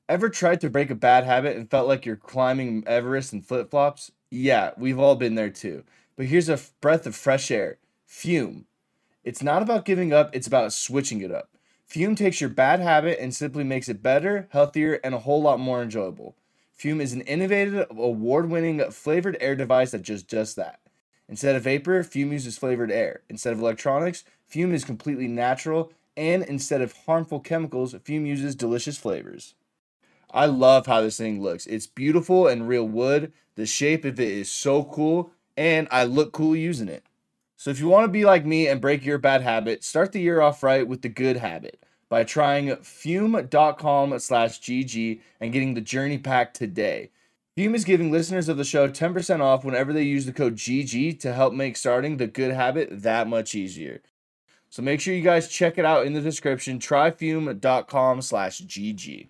Ever tried to break a bad habit and felt like you're climbing Everest in flip flops? Yeah, we've all been there too. But here's a f- breath of fresh air Fume. It's not about giving up, it's about switching it up. Fume takes your bad habit and simply makes it better, healthier, and a whole lot more enjoyable. Fume is an innovative, award winning flavored air device that just does that. Instead of vapor, Fume uses flavored air. Instead of electronics, Fume is completely natural. And instead of harmful chemicals, Fume uses delicious flavors. I love how this thing looks. It's beautiful and real wood. The shape of it is so cool, and I look cool using it. So if you want to be like me and break your bad habit, start the year off right with the good habit by trying fume.com slash GG and getting the journey pack today. Fume is giving listeners of the show 10% off whenever they use the code GG to help make starting the good habit that much easier. So make sure you guys check it out in the description. Tryfume.com slash GG.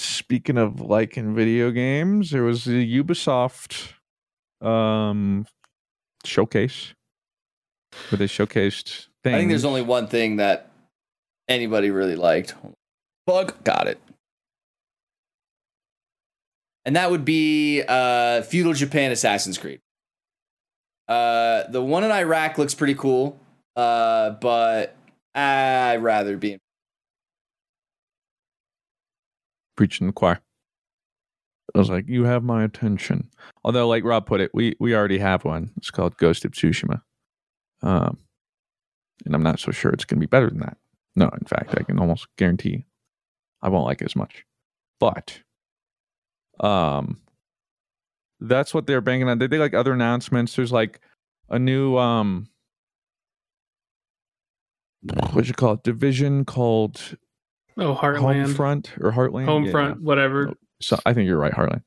Speaking of like in video games, there was the Ubisoft um showcase where they showcased things. I think there's only one thing that anybody really liked. Bug got it. And that would be uh, Feudal Japan Assassin's Creed. Uh, the one in Iraq looks pretty cool, uh, but I'd rather be. Preaching the choir. I was like, "You have my attention." Although, like Rob put it, we we already have one. It's called Ghost of Tsushima, um, and I'm not so sure it's going to be better than that. No, in fact, I can almost guarantee I won't like it as much. But, um, that's what they're banking on. They did like other announcements. There's like a new um, what you call it? Division called Oh, Heartland. Homefront or Heartland. Yeah, Homefront, yeah. whatever. So I think you're right, Heartland.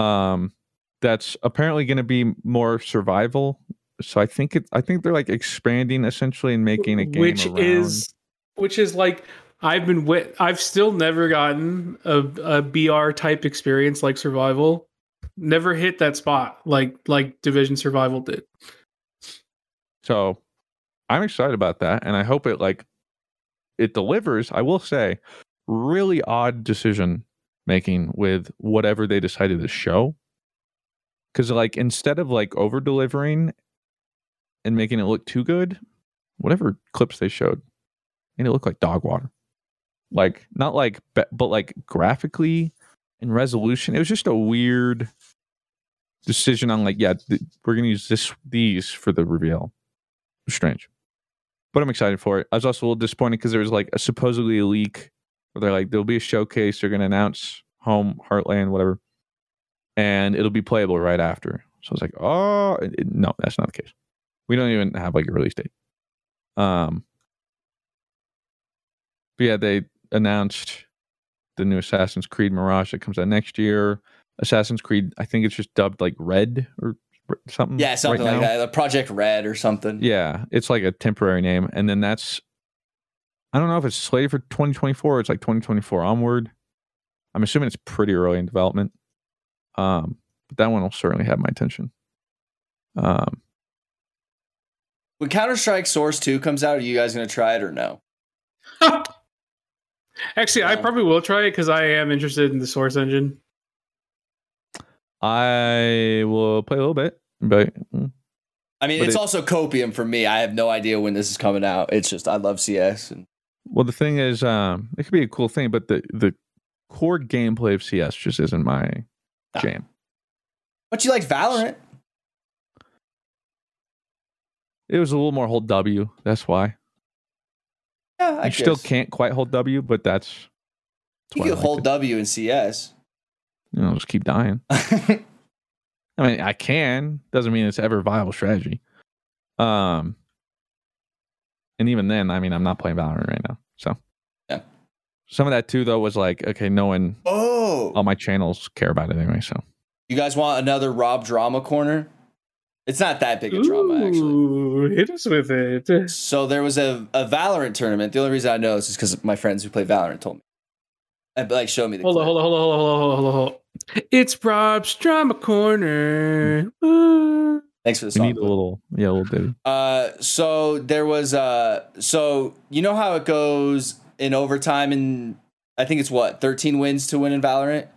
Um, that's apparently going to be more survival. So I think it. I think they're like expanding essentially and making a game which around. is which is like I've been wit- I've still never gotten a, a BR type experience like survival. Never hit that spot like like Division Survival did. So I'm excited about that, and I hope it like it delivers. I will say, really odd decision making with whatever they decided to show. Because like instead of like over delivering and making it look too good, whatever clips they showed made it look like dog water. Like not like but like graphically and resolution, it was just a weird decision on like yeah th- we're gonna use this these for the reveal. Strange, but I'm excited for it. I was also a little disappointed because there was like a supposedly a leak where they're like there'll be a showcase. They're gonna announce home Heartland whatever, and it'll be playable right after. So I was like, oh it- no, that's not the case. We don't even have like a release date. Um, but yeah, they announced the new Assassin's Creed Mirage that comes out next year. Assassin's Creed, I think it's just dubbed like Red or something. Yeah, something right like now. that. The Project Red or something. Yeah, it's like a temporary name, and then that's I don't know if it's slated for 2024 or it's like 2024 onward. I'm assuming it's pretty early in development. Um, but that one will certainly have my attention. Um, when Counter Strike Source Two comes out, are you guys gonna try it or no? (laughs) Actually, I probably will try it because I am interested in the Source engine. I will play a little bit, but mm, I mean, But it's it- also copium for me. I have no idea when this is coming out. It's just I love CS and well, the thing is, um, it could be a cool thing, but the the core gameplay of CS just isn't my Nah. jam. but you like Valorant. It was a little more hold W. That's why. Yeah, I you still can't quite hold W, but that's, that's You why I can hold. W in CS. You know, just keep dying. (laughs) I mean, I can. Doesn't mean it's ever a viable strategy. Um, and even then, I mean, I'm not playing Valorant right now. So, Yeah. Some of that too, though, was like, okay, no one, oh, all my channels care about it anyway. So, you guys want another Rob drama corner? It's not that big a drama actually. Hit us with it. So there was a, a Valorant tournament. The only reason I know this is because my friends who play Valorant told me. And like showed me the Hold on, hold on, hold on, hold on, hold on, hold on, hold on. It's Rob's drama corner. Woo. Thanks for the we song. need a little, yeah, a little ditty. Uh, so there was uh, so you know how it goes in overtime, and I think it's what thirteen wins to win in Valorant,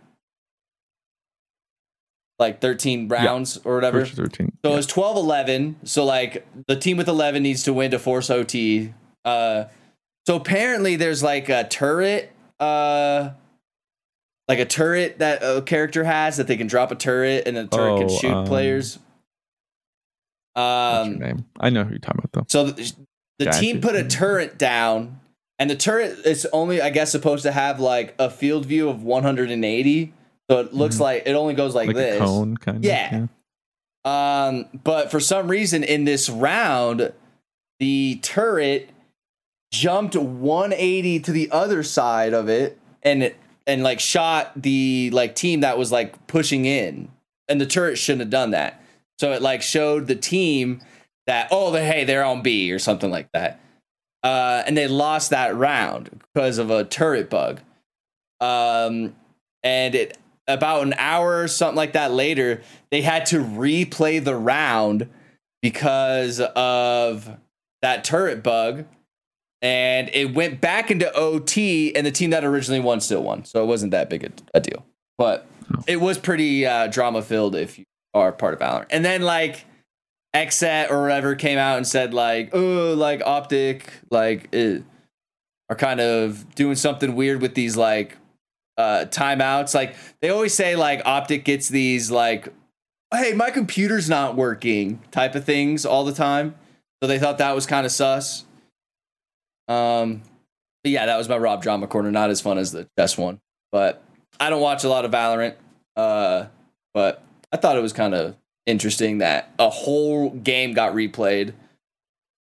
like thirteen rounds or whatever. First 13. So yeah. it was 12 11. So, like, the team with 11 needs to win to force OT. Uh, so, apparently, there's like a turret, uh, like a turret that a character has that they can drop a turret and the turret can Oh, shoot um, players. What's Um, your name? I know who you're talking about, though. so the, the team put a turret down, and the turret is only, I guess, supposed to have like a field view of 180. So it looks Mhm. like it only goes like, Like this. a cone, kind of. Yeah. Um, but for some reason in this round, the turret jumped 180 to the other side of it and it, and like shot the like team that was like pushing in. And the turret shouldn't have done that. So it like showed the team that oh they, hey they're on B or something like that. Uh, and they lost that round because of a turret bug. Um, and it about an hour or something like that later, they had to replay the round because of that turret bug. And it went back into OT, and the team that originally won still won. So it wasn't that big a, a deal. But it was pretty uh, drama filled if you are part of Valorant. And then, like, Xset or whatever came out and said, like, oh, like, Optic, like, eh, are kind of doing something weird with these, like, uh, timeouts. Like they always say, like Optic gets these like, "Hey, my computer's not working" type of things all the time. So they thought that was kind of sus. Um, but yeah, that was my Rob drama corner. Not as fun as the chess one, but I don't watch a lot of Valorant. Uh, but I thought it was kind of interesting that a whole game got replayed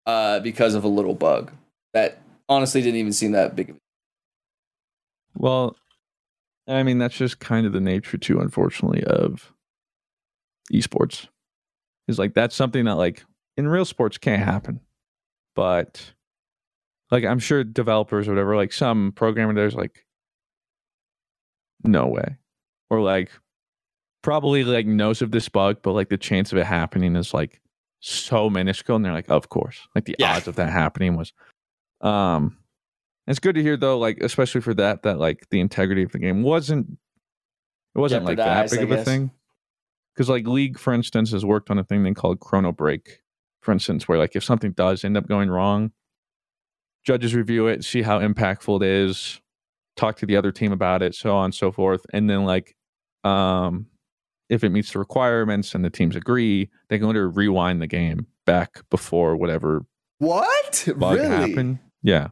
uh, because of a little bug that honestly didn't even seem that big. of a Well, I mean, that's just kind of the nature, too, unfortunately, of esports. Is like that's something that, like, in real sports can't happen. But, like, I'm sure developers or whatever, like, some programmer there's like, no way. Or, like, probably, like, knows of this bug, but, like, the chance of it happening is, like, so minuscule. And they're like, of course. Like, the Yeah. odds of that happening was, um, it's good to hear though, like especially for that, that like the integrity of the game wasn't it wasn't like that big I of a thing. Because like League, for instance, has worked on a thing they called Chrono Break, for instance, where like if something does end up going wrong, judges review it, see how impactful it is, talk to the other team about it, so on and so forth, and then like um if it meets the requirements and the teams agree, they can to rewind the game back before whatever What? bug really? happened. Yeah.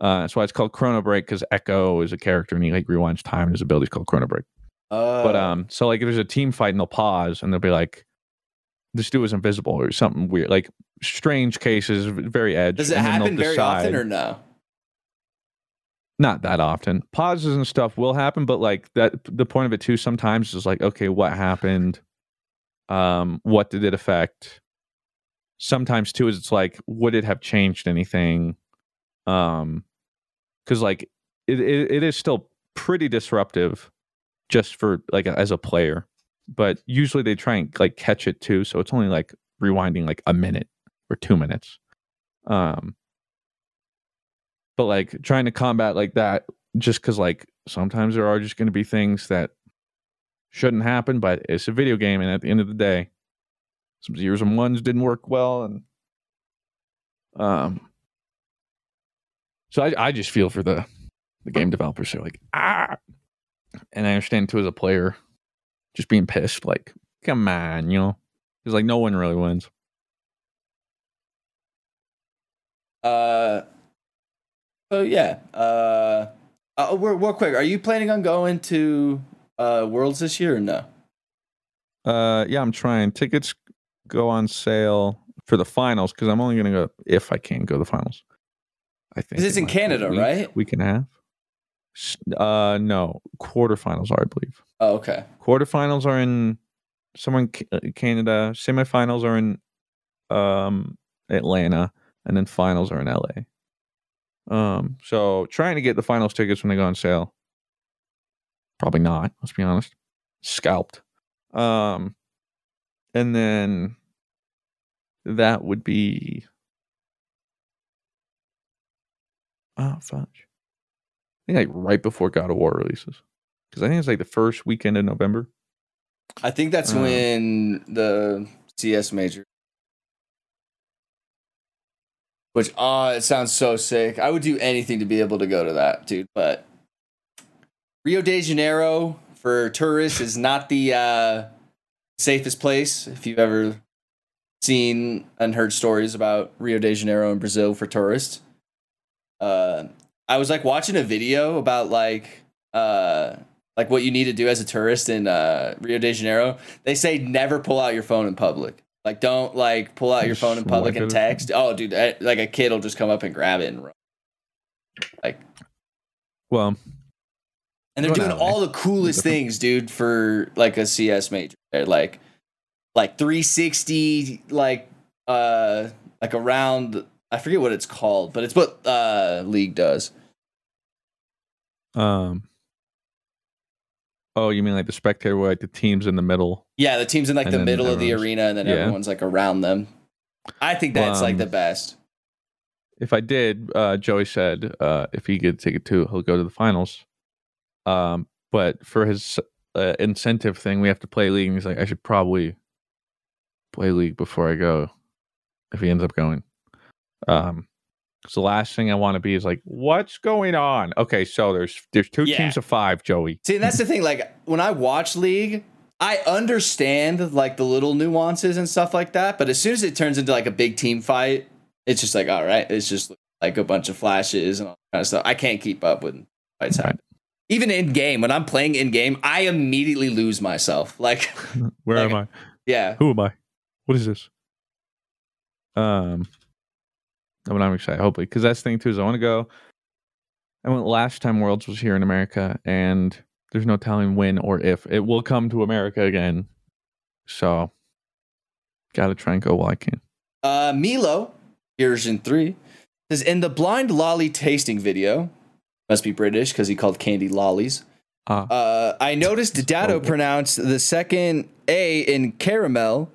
Uh, that's why it's called Chrono Break because Ekko is a character and he like rewinds time and his ability is called Chrono Break. Uh, But um, so like if there's a team fight and they'll pause and they'll be like, "This dude was invisible" or something weird, like strange cases, very edge. does it and then they'll happen very often or no? not that often? Pauses and stuff will happen, but like that, the point of it too sometimes is like, okay, what happened? Um, what did it affect? Sometimes too is it's like, would it have changed anything? Um, because like it, it, it is still pretty disruptive, just for like as a player. But usually they try and like catch it too, so it's only like rewinding like a minute or two minutes. Um, but like trying to combat like that, just because like sometimes there are just going to be things that shouldn't happen, but it's a video game, and at the end of the day, some zeros and ones didn't work well, and um, so I I just feel for the the game developers. They're like ah, and I understand too as a player, just being pissed. Like, come on, you know, because like no one really wins. Uh, so yeah. Uh, uh, real, real quick, are you planning on going to uh Worlds this year or no? Uh, yeah, I'm trying. Tickets go on sale for the finals because I'm only gonna go if I can go to the finals. I think it's in might be a Canada, week, right? Week and a half. Uh, no, quarterfinals are, I believe. Oh, okay. Quarterfinals are in somewhere in uh, Canada. Semifinals are in um Atlanta, and then finals are in LA. Um, so trying to get the finals tickets when they go on sale. Probably not. Let's be honest. Scalped. Um, and then that would be oh fudge. I think like right before God of War releases, because I think it's like the first weekend of November. I think that's Uh. when the CS major. Which ah, it sounds so sick. I would do anything to be able to go to that, dude. But Rio de Janeiro for tourists is not the uh, safest place. If you've ever seen and heard stories about Rio de Janeiro in Brazil for tourists, uh, I was like watching a video about like uh, like what you need to do as a tourist in uh, Rio de Janeiro. They say never pull out your phone in public. Like don't like pull out your phone in public and text. Oh, dude, like a kid will just come up and grab it and run. Like, Well, and they're doing all the coolest things, dude, for like a CS major. They're like, like 360, like uh, like around. I forget what it's called, but it's what uh League does. um, oh, you mean like the spectator where like the teams in the middle? Yeah, the team's in like the middle of the arena, and then yeah. everyone's like around them. I think that's like Um, the best. If I did, uh, Joey said uh, if he gets a ticket too, he'll go to the finals. Um, but for his uh, incentive thing, we have to play league. And he's like, I should probably play league before I go. If he ends up going, um, 'cause the last thing I want to be is like, what's going on? Okay, so there's there's two Yeah. teams of five, Joey. See, and that's the thing. Like when I watch League, I understand like the little nuances and stuff like that. But as soon as it turns into like a big team fight, it's just like all right, it's just like a bunch of flashes and all that kind of stuff. I can't keep up with fights Right. Even in game, when I'm playing in game, I immediately lose myself. (laughs) Like, Where Like- am I? yeah, Who am I? What is this? Um, but I'm excited, hopefully, because that's the thing too. Is I want to go. I went last time Worlds was here in America, and there's no telling when or if it will come to America again. So, gotta try and go while I can. Uh, Milo, version three, says in the blind lolly tasting video, must be British because he called candy lollies. Ah, Uh, I noticed Dado pronounced the second A in caramel,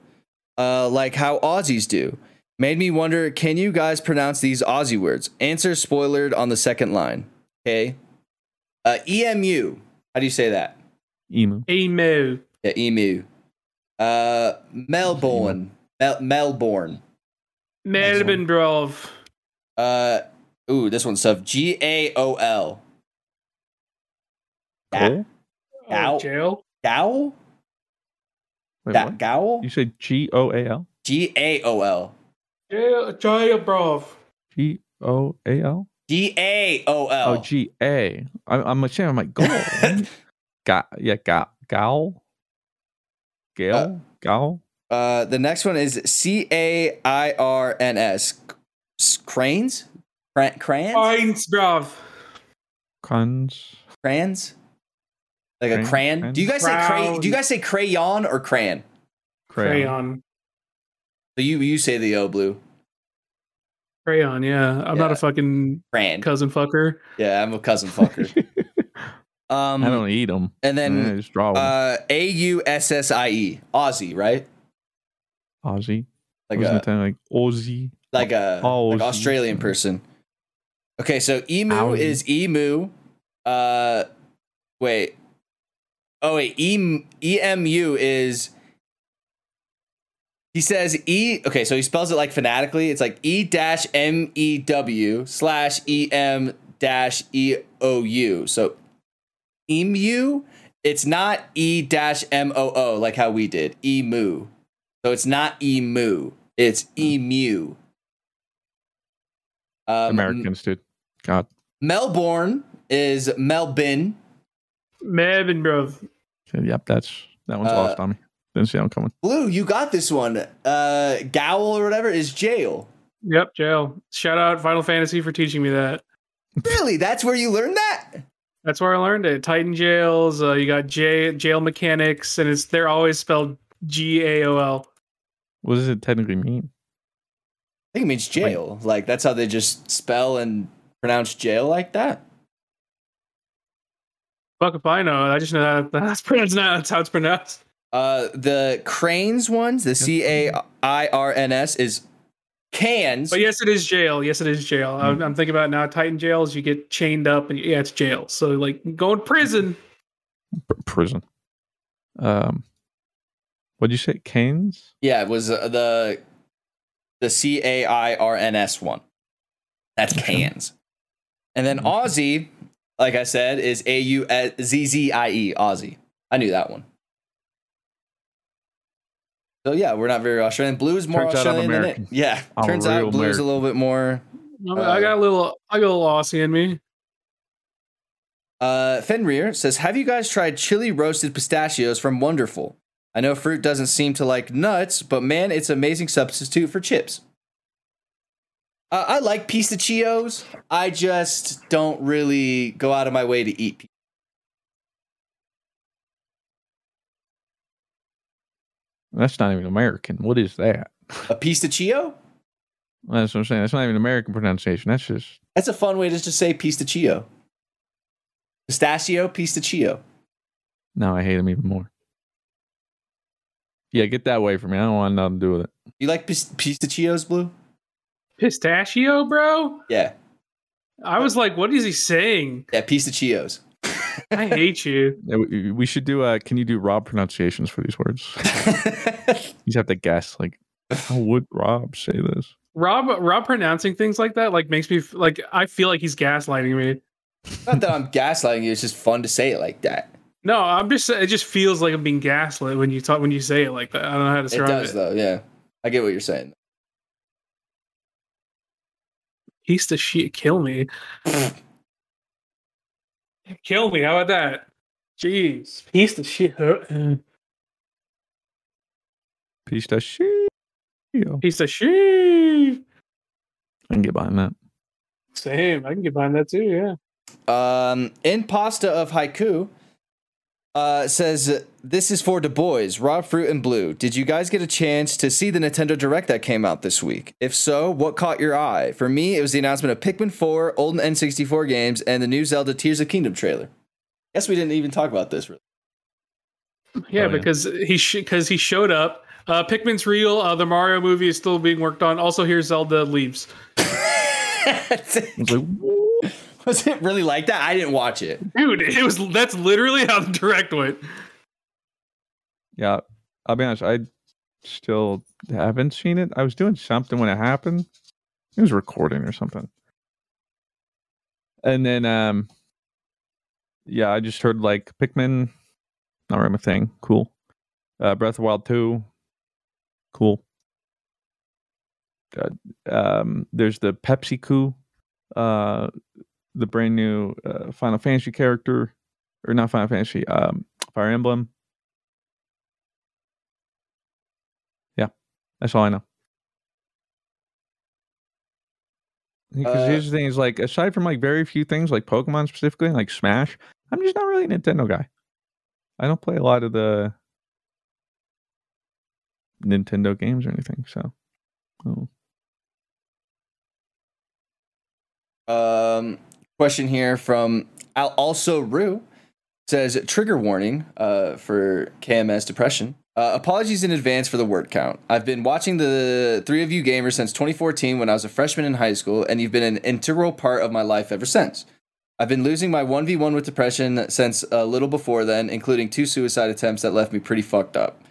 uh, like how Aussies do. Made me wonder, can you guys pronounce these Aussie words? Answer spoilered on the second line. Okay. Uh, EMU. How do you say that? emu. Emu. Yeah, emu. Uh, Melbourne. Mel- Melbourne. Melbourne Drove. Uh, ooh, this one's tough. G A O L. Cole? Ow. Oh, jail. Gowl? Wait, That what? Gowl? You said G O A L? G A O L. Jail. Jail, bro. G O A L? G A O L. Oh, G A. I- I'm ashamed. I'm like, go. (laughs) Ga- yeah, ga- Gal? Gale? Uh, Gal? Uh, the next one is C A I R N S. S- Cranes? Cran- crayons? Fines, bruv. Crans? Crayons? Like a Crayon? crayon? Crayon? Do you guys say cray- Do you guys say crayon or crayon? Crayon. So you you say the O blue. Crayon, yeah. I'm not a fucking Crayon. cousin fucker. Yeah, I'm a cousin fucker. (laughs) um, I don't eat them. and then I just draw 'em. uh, A U S S I E. Aussie, right? Aussie. like a it like Aussie? like a Oh, like Australian person. Okay, so emu Aussie. is emu. Uh, wait. Oh wait, e emu is. He says e. Okay, so he spells it like phonetically. It's like e dash m e w slash e m dash e o u. So emu. It's not e dash m o o like how we did emu. So it's not emu. It's emu. Um, Americans, dude. God. Melbourne is Melbourne. Melbourne, bro. Yep, that's that one's Uh, lost on me. Didn't see that one coming. Blue, you got this one. Uh, Gowl or whatever is jail. Yep, jail. Shout out Final Fantasy for teaching me that. (laughs) Really? That's where you learned that? That's where I learned it. Titan jails. Uh, you got J jail mechanics, and it's they're always spelled G A O L. What does it technically mean? I think it means jail. Like that's how they just spell and pronounce jail like that. Fuck if I know. I just know that that's (laughs) pronounced. That's how it's pronounced. Uh, the cranes ones, the C A I R N S is cans. But yes, it is jail. Yes, it is jail. I'm, I'm thinking about it now. Titan jails, you get chained up, and yeah, it's jail. So like go in prison. Pr- prison. Um, what did you say? Canes? Yeah, it was uh, the the C A I R N S one. That's cans. And then Aussie, like I said, is A U Z Z I E Aussie. I knew that one. So yeah, we're not very Australian. Blues more Turns Australian than it. Yeah, I'm turns out blues blue is a little bit more. I I got a little. I got a little Aussie in me. Uh, Fenrir says, "Have you guys tried chili roasted pistachios from Wonderful? I know fruit doesn't seem to like nuts, but man, it's an amazing substitute for chips." Uh, I like pistachios. I just don't really go out of my way to eat. That's not even American. What is that? A pistachio? That's what I'm saying. That's not even American pronunciation. That's just That's a fun way to just say pistachio. Pistachio, pistachio. no. I hate them even more. Yeah, get that away from me. I don't want nothing to do with it. You like pis- pistachios, Blue? Pistachio, bro. Yeah, I was like, what is he saying? yeah, pistachios. (laughs) I hate you. We, we should do. Uh, can you do Rob pronunciations for these words? (laughs) you just have to guess. Like, how would Rob say this? Rob, Rob pronouncing things like that like makes me like I feel like he's gaslighting me. Not that I'm gaslighting you. It's just fun to say it like that. No, I'm just. It just feels like I'm being gaslit when you talk when you say it like that. I don't know how to describe It describe does, it. though. Yeah, I get what you're saying. Piece of shit, kill me. (laughs) kill me. How about that? Jeez, piece of shit. Uh, Pistachio. I Piece of shit. I can get behind that. Same. I can get behind that too. Yeah. Um, in pasta of haiku, uh, says this is for the boys, raw fruit and blue. Did you guys get a chance to see the Nintendo Direct that came out this week? If so, what caught your eye? For me, it was the announcement of Pikmin 4, old N64 games, and the new Zelda Tears of Kingdom trailer. Guess we didn't even talk about this. Really. Yeah, Oh, yeah. because he because he showed up. Uh, Pikmin's real. Uh, the Mario movie is still being worked on. Also, here's Zelda leaves. (laughs) It's like, (laughs) Was it really like that? I didn't watch it. Dude, it was that's literally how the direct went. yeah, I'll be honest. I still haven't seen it. I was doing something when it happened. It was recording or something. And then, um, yeah, I just heard like Pikmin, not really my thing. Cool. Uh, Breath of Wild 2, cool. Uh, um, there's the Pepsi Coup, uh, the brand new uh, Final Fantasy character, or not Final Fantasy, um, Fire Emblem. Yeah, that's all I know. Because Uh, here's the thing: is like aside from like very few things, like Pokemon specifically, like Smash, I'm just not really a Nintendo guy. I don't play a lot of the Nintendo games or anything. So, oh. Um, question here from Al- also Rue says trigger warning uh, for KMS depression. Uh, apologies in advance for the word count. I've been watching the three of you gamers since 2014 when I was a freshman in high school, and you've been an integral part of my life ever since. I've been losing my 1v1 with depression since a little before then, including two suicide attempts that left me pretty fucked up.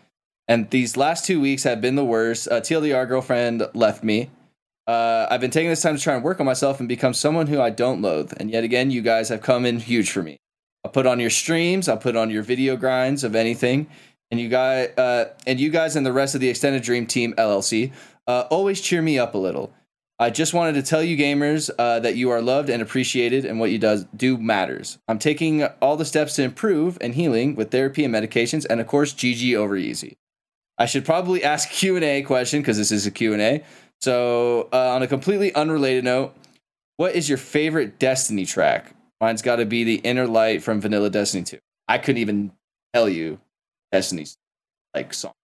And these last two weeks have been the worst. Uh, TLDR girlfriend left me. Uh, I've been taking this time to try and work on myself and become someone who I don't loathe. And yet again, you guys have come in huge for me. I'll put on your streams, I'll put on your video grinds of anything, and you guys, uh, and you guys and the rest of the extended dream team LLC uh, always cheer me up a little. I just wanted to tell you gamers uh, that you are loved and appreciated, and what you does do matters. I'm taking all the steps to improve and healing with therapy and medications, and of course, GG over easy. I should probably (laughs) ask Q&A question because this is a Q&A. So, uh, on a completely unrelated note, what is your favorite Destiny track? Mine's got to be the Inner Light from Vanilla Destiny 2. I couldn't even tell you Destiny's like song.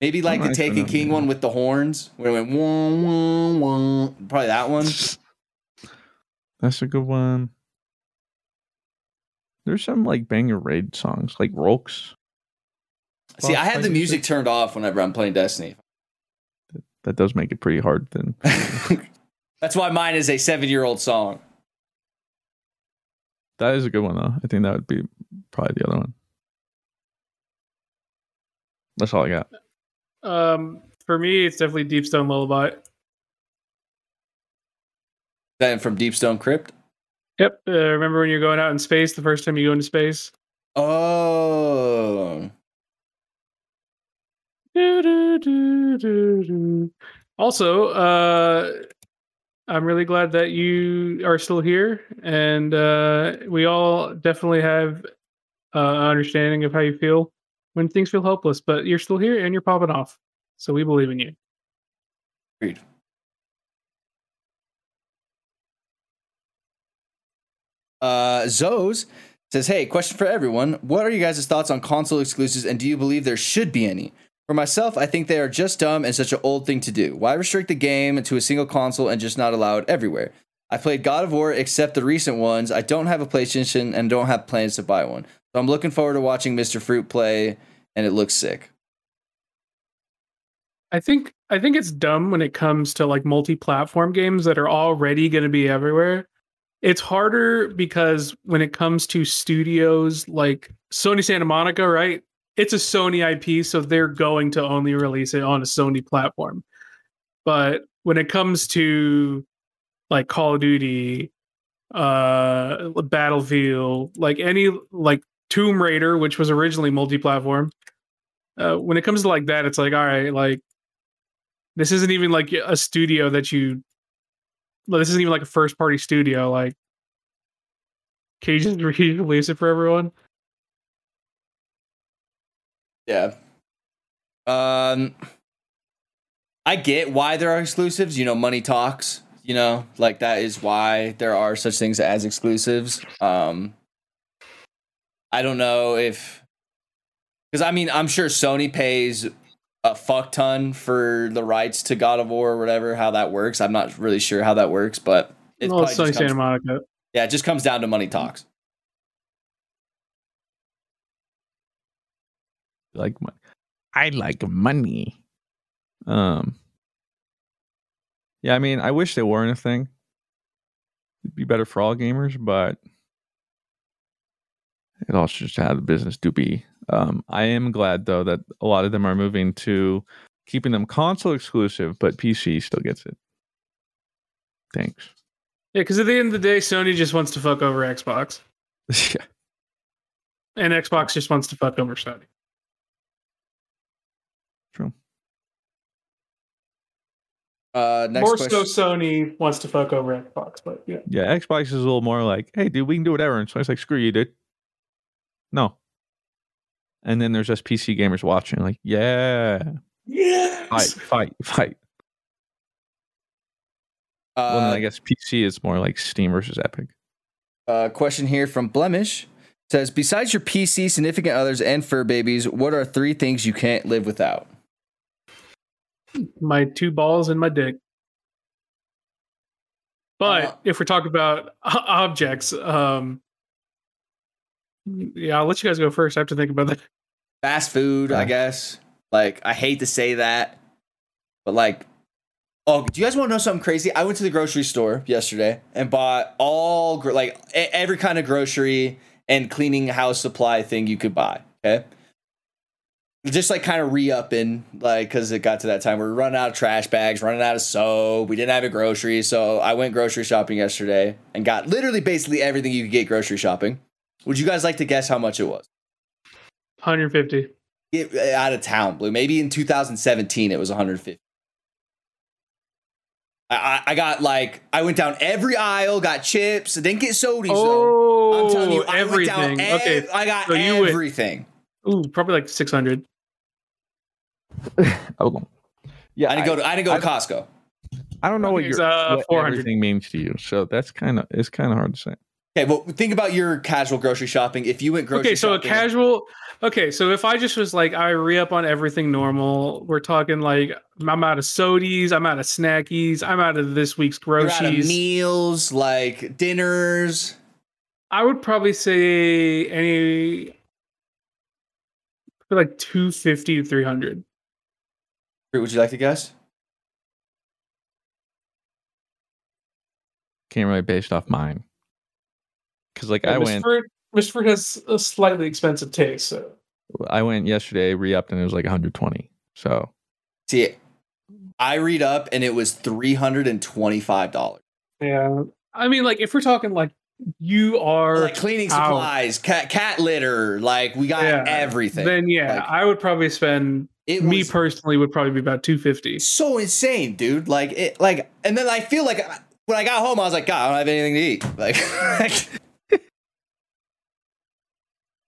Maybe like the nice Taken King yeah. one with the horns, where it went wah, wah, wah. Probably that one. That's a good one. There's some like banger raid songs, like Rolks. See, I have the music turned off whenever I'm playing Destiny. That does make it pretty hard then. (laughs) That's why mine is a seven-year-old song. that is a good one though. I think that would be probably the other one. That's all I got. Um, for me, it's definitely Deep Stone Lullaby. Then from Deep Stone Crypt. Yep. Uh, remember when you're going out in space the first time you go into space? Oh, Do, do, do, do, do. Also, uh, I'm really glad that you are still here, and uh, we all definitely have uh, an understanding of how you feel when things feel hopeless. But you're still here, and you're popping off, so we believe in you. agreed. Uh, Zoes says, "Hey, question for everyone: What are you guys' thoughts on console exclusives, and do you believe there should be any? For myself, I think they are just dumb and such an old thing to do. Why restrict the game to a single console and just not allow it everywhere? I played God of War, except the recent ones. I don't have a PlayStation and don't have plans to buy one, so I'm looking forward to watching Mr. Fruit play, and it looks sick. I think I think it's dumb when it comes to like multi-platform games that are already going to be everywhere. It's harder because when it comes to studios like Sony Santa Monica, right? It's a Sony IP, so they're going to only release it on a Sony platform. But when it comes to like Call of Duty, uh Battlefield, like any like Tomb Raider, which was originally multi-platform, uh, when it comes to like that, it's like all right, like this isn't even like a studio that you. This isn't even like a first party studio. Like, can you just release it for everyone? Yeah. Um I get why there are exclusives, you know, money talks, you know, like that is why there are such things as exclusives. Um I don't know if cuz I mean, I'm sure Sony pays a fuck ton for the rights to God of War or whatever how that works. I'm not really sure how that works, but it well, probably it's just Sony Santa comes, Monica. yeah, it just comes down to money talks. Like money. I like money. Um. Yeah, I mean, I wish they weren't a thing. It'd be better for all gamers, but it also just had the business to be. Um, I am glad though that a lot of them are moving to keeping them console exclusive, but PC still gets it. Thanks. Yeah, because at the end of the day, Sony just wants to fuck over Xbox, (laughs) yeah. and Xbox just wants to fuck over Sony. Uh next More question. so, Sony wants to fuck over Xbox, but yeah. Yeah, Xbox is a little more like, hey, dude, we can do whatever. And so it's like, screw you, dude. No. And then there's just PC gamers watching, like, yeah, yeah, fight, fight, fight. Uh, well, then I guess PC is more like Steam versus Epic. Uh, question here from Blemish says, besides your PC, significant others, and fur babies, what are three things you can't live without? My two balls and my dick. But Uh, if we're talking about o- objects, um, yeah, I'll let you guys go first. I have to think about that. fast food, I guess. Like I hate to say that, but like, oh, do you guys want to know something crazy? I went to the grocery store yesterday and bought all like e- every kind of grocery and cleaning house supply thing you could buy. Okay. Just like kind of re upping, like, because it got to that time we were running out of trash bags, running out of soap. We didn't have a grocery. So I went grocery shopping yesterday and got literally basically everything you could get grocery shopping. Would you guys like to guess how much it was? 150. Get uh, out of town, Blue. Maybe in 2017 it was 150. I, I, I got like I went down every aisle, got chips. Didn't get sodas though. I'm telling you, Oh, I down everything. ev- okay. I got so you went- everything. Ooh, probably like (laughs) 600. Oh, yeah. I didn't go to I didn't go to Costco. I don't know what It's, your uh, what 400. everything means to you. So that's kind of it's kind of hard to say. Okay, well think about your casual grocery shopping. If you went grocery okay, so a shopping, casual. Okay, so if I just was like, I re up on everything normal, we're talking like I'm out of sodies, I'm out of snackies, I'm out of this week's you're out of groceries. meals, like dinners. I would probably say any like 250 to 300. Would you like to guess? Can't really based off mine. Because like I Mr. went, Fruit, Mr. Fruit has a slightly expensive taste, so I went yesterday, re upped, and it was like 120. So See, I read up and it was three hundred and twenty-five dollars. yeah. I mean, like if we're talking like you are Like cleaning out, supplies, cat cat litter, like we got Yeah, everything. then yeah, Like, I would probably spend. It me was- personally would probably be about 250. so insane, dude. Like it, like, and then I feel like when I got home, I was like, God, I don't have anything to eat. Like, (laughs)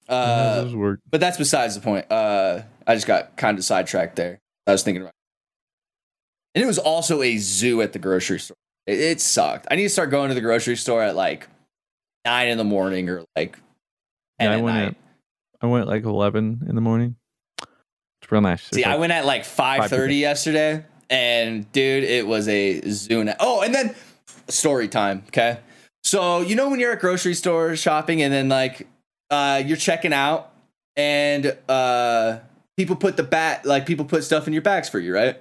uh, does work? but that's besides the point. Uh, I just got kind of sidetracked there. I was thinking about, and it was also a zoo at the grocery store. It, it sucked. I need to start going to the grocery store at like nine in the morning or like ten Yeah, I at went night. at I went like 11 in the morning. It's real nice. It's See, I like- went at like five 5:30. thirty yesterday, and dude, it was a Zune. Oh, and then story time. Okay, so you know when you're at grocery stores shopping, and then like uh, you're checking out, and uh, people put the bat like people put stuff in your bags for you, right?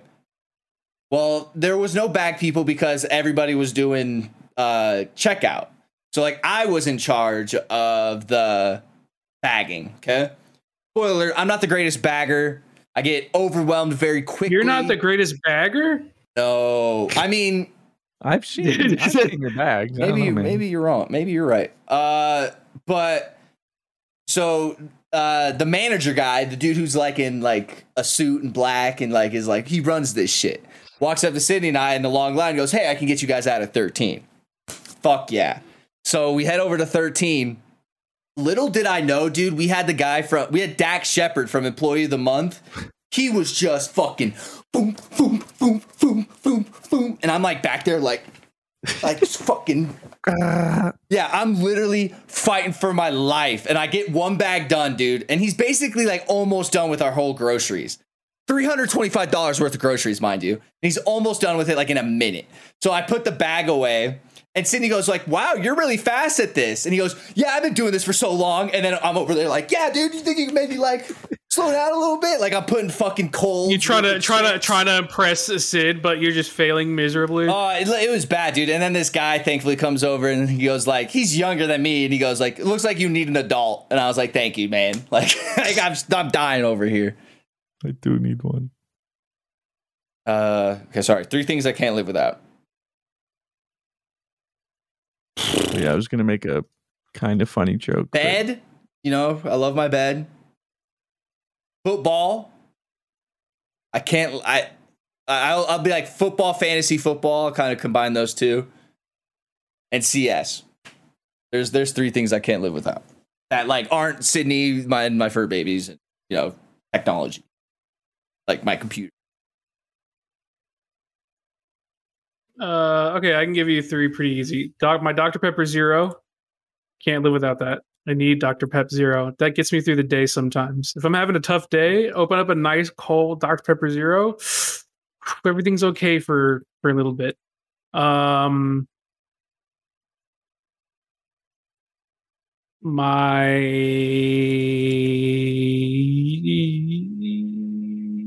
Well, there was no bag people because everybody was doing uh, checkout. So like I was in charge of the bagging. Okay. Spoiler: I'm not the greatest bagger. I get overwhelmed very quickly. You're not the greatest bagger. No, I mean I've seen I've (laughs) seen your bags. Maybe know, maybe you're wrong. Maybe you're right. Uh, but so uh, the manager guy, the dude who's like in like a suit and black and like is like he runs this shit. Walks up to Sydney and I in the long line. and Goes, hey, I can get you guys out of thirteen. Fuck yeah. So we head over to thirteen. Little did I know, dude, we had the guy from we had Dax Shepard from Employee of the Month. He was just fucking boom, boom, boom, boom, boom, boom. And I'm like back there like like just (laughs) fucking yeah, I'm literally fighting for my life. And I get one bag done, dude. And he's basically like almost done with our whole groceries. $325 worth of groceries, mind you. And he's almost done with it like in a minute. So I put the bag away. And Sydney goes like, "Wow, you're really fast at this." And he goes, "Yeah, I've been doing this for so long." And then I'm over there like, "Yeah, dude, you think you can maybe like slow down a little bit?" Like I'm putting fucking coal. You try to try to try to impress Sid, but you're just failing miserably. Oh, it, it was bad, dude. And then this guy thankfully comes over and he goes like, he's younger than me, and he goes like, it looks like you need an adult. And I was like, thank you, man. (laughs) Like, like I'm I'm dying over here. I do need one. Uh, okay, sorry. Three things I can't live without. Yeah, I was gonna make a kind of funny joke. but- Bed, you know, I love my bed. Football. I can't. I. I'll, I'll be like football, fantasy football. I'll kind of combine those two. And CS. There's there's three things I can't live without. That like aren't Sydney, my my fur babies, and you know, technology. Like my computer. Uh, okay, I can give you three pretty easy. Doc, my Dr Pepper Zero. Can't live without that. I need Dr Pep Zero. That gets me through the day sometimes. If I'm having a tough day, open up a nice cold Dr Pepper Zero. (sighs) Everything's okay for for a little bit. Um, my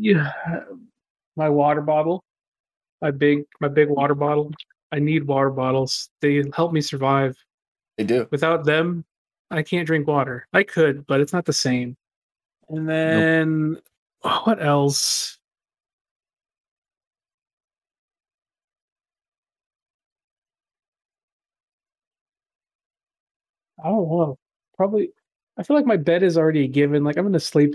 (sighs) my water bottle, my big my big water bottle. I need water bottles. They help me survive. They do. Without them, I can't drink water. I could, but it's not the same. And then oh, what else? I don't know. Probably I feel like my bed is already given. Like I'm gonna sleep.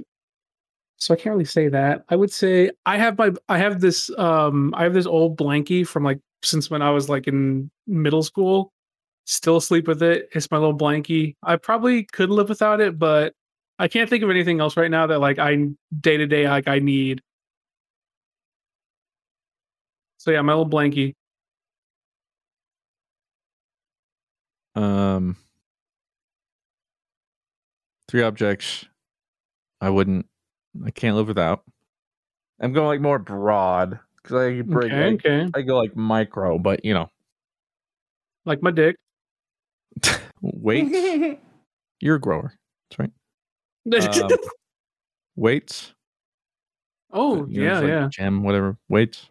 So I can't really say that. I would say I have my I have this um I have this old blankie from like since when I was like in middle school. Still sleep with it. It's my little blankie. I probably could live without it, but I can't think of anything else right now that like I day to day like I need. So yeah, my little blankie. Um, three objects I wouldn't, I can't live without. I'm going like more broad because I break. Okay, I, okay. I go like micro, but you know, Like my dick. (laughs) weights. (laughs) You're a grower. That's right. (laughs) Um, weights. oh you know, yeah, just, like, yeah. Gym, whatever. Weights.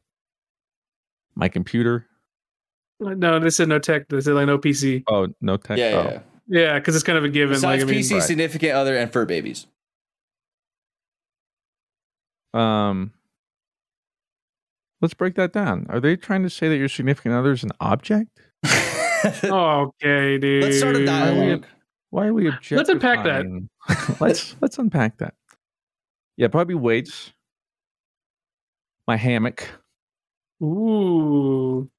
My computer. No, this is no tech. This is like no PC. Oh, no tech. Yeah, oh. yeah. Yeah, because it's kind of a given. Besides like I mean, PC, significant other, and fur babies. Um, let's break that down. Are they trying to say that your significant other is an object? (laughs) okay, dude. Let's start a dialogue. Why are we objectifying? Let's unpack that. let's let's unpack that. Yeah, probably weights. My hammock Ooh.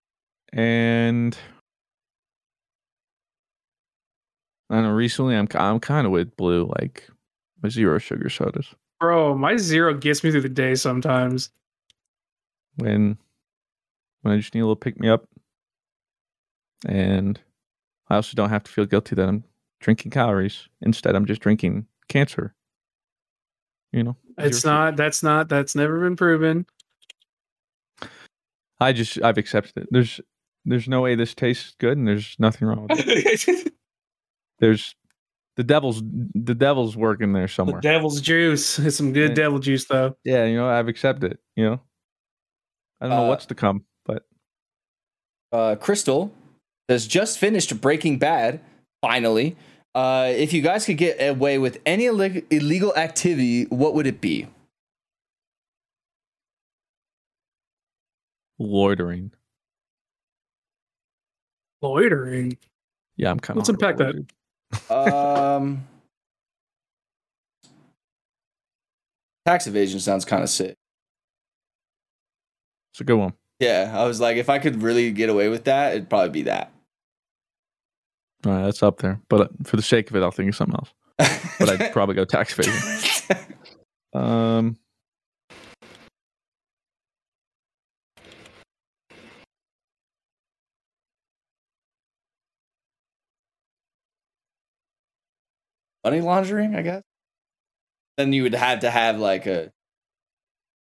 and I know. Recently, I'm I'm kind of with blue, like my zero sugar sodas. Bro, my zero gets me through the day sometimes. when when I just need a little pick me up. And I also don't have to feel guilty that I'm drinking calories. Instead, I'm just drinking cancer. You know, It's zero not. That's not. That's never been proven. I just I've accepted it. There's there's no way this tastes good, and there's nothing wrong with it. (laughs) There's the devil's the devil's working there the somewhere. devil's juice. (laughs) It's some good Yeah. devil juice though. yeah, you know, I've accepted. You know, I don't know Uh, what's to come, but Uh, Crystal has just finished Breaking Bad. Finally, uh, if you guys could get away with any illeg- illegal activity, what would it be? loitering. Loitering. Yeah, I'm kind of. Let's unpack that. Um, tax evasion sounds kind of sick. It's a good one. Yeah, I was like, if I could really get away with that, it'd probably be that. All right, that's up there. But uh, for the sake of it, I'll think of something else. But I'd (laughs) probably go tax evasion. (laughs) Um, money laundering, I guess. Then you would have to have like a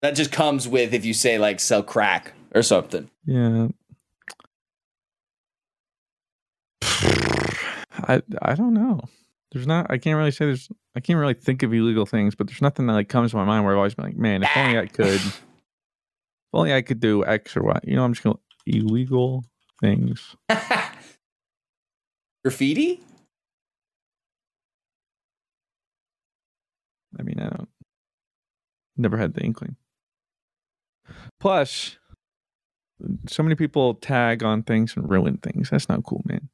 that just comes with if you say like sell crack or something. yeah. I I don't know. There's not. I can't really say there's. I can't really think of illegal things, but there's nothing that like comes to my mind where I've always been like, man, if only I could. if only I could do X or Y. You know, I'm just going illegal things. (laughs) Graffiti? I mean, I don't. Never had the inkling. Plus, so many people tag on things and ruin things. That's not cool, man.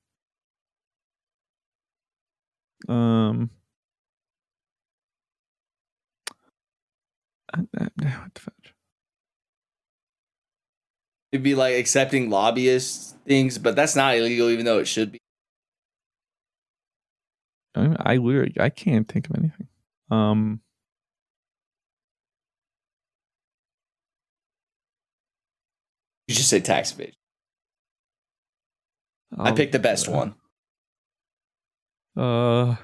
Um. I, I, (sighs) what the fudge? It'd be like accepting lobbyist things, but that's not illegal, even though it should be. I, I literally I can't think of anything. Um. You should say tax evasion. I I'll- picked the best one. Uh.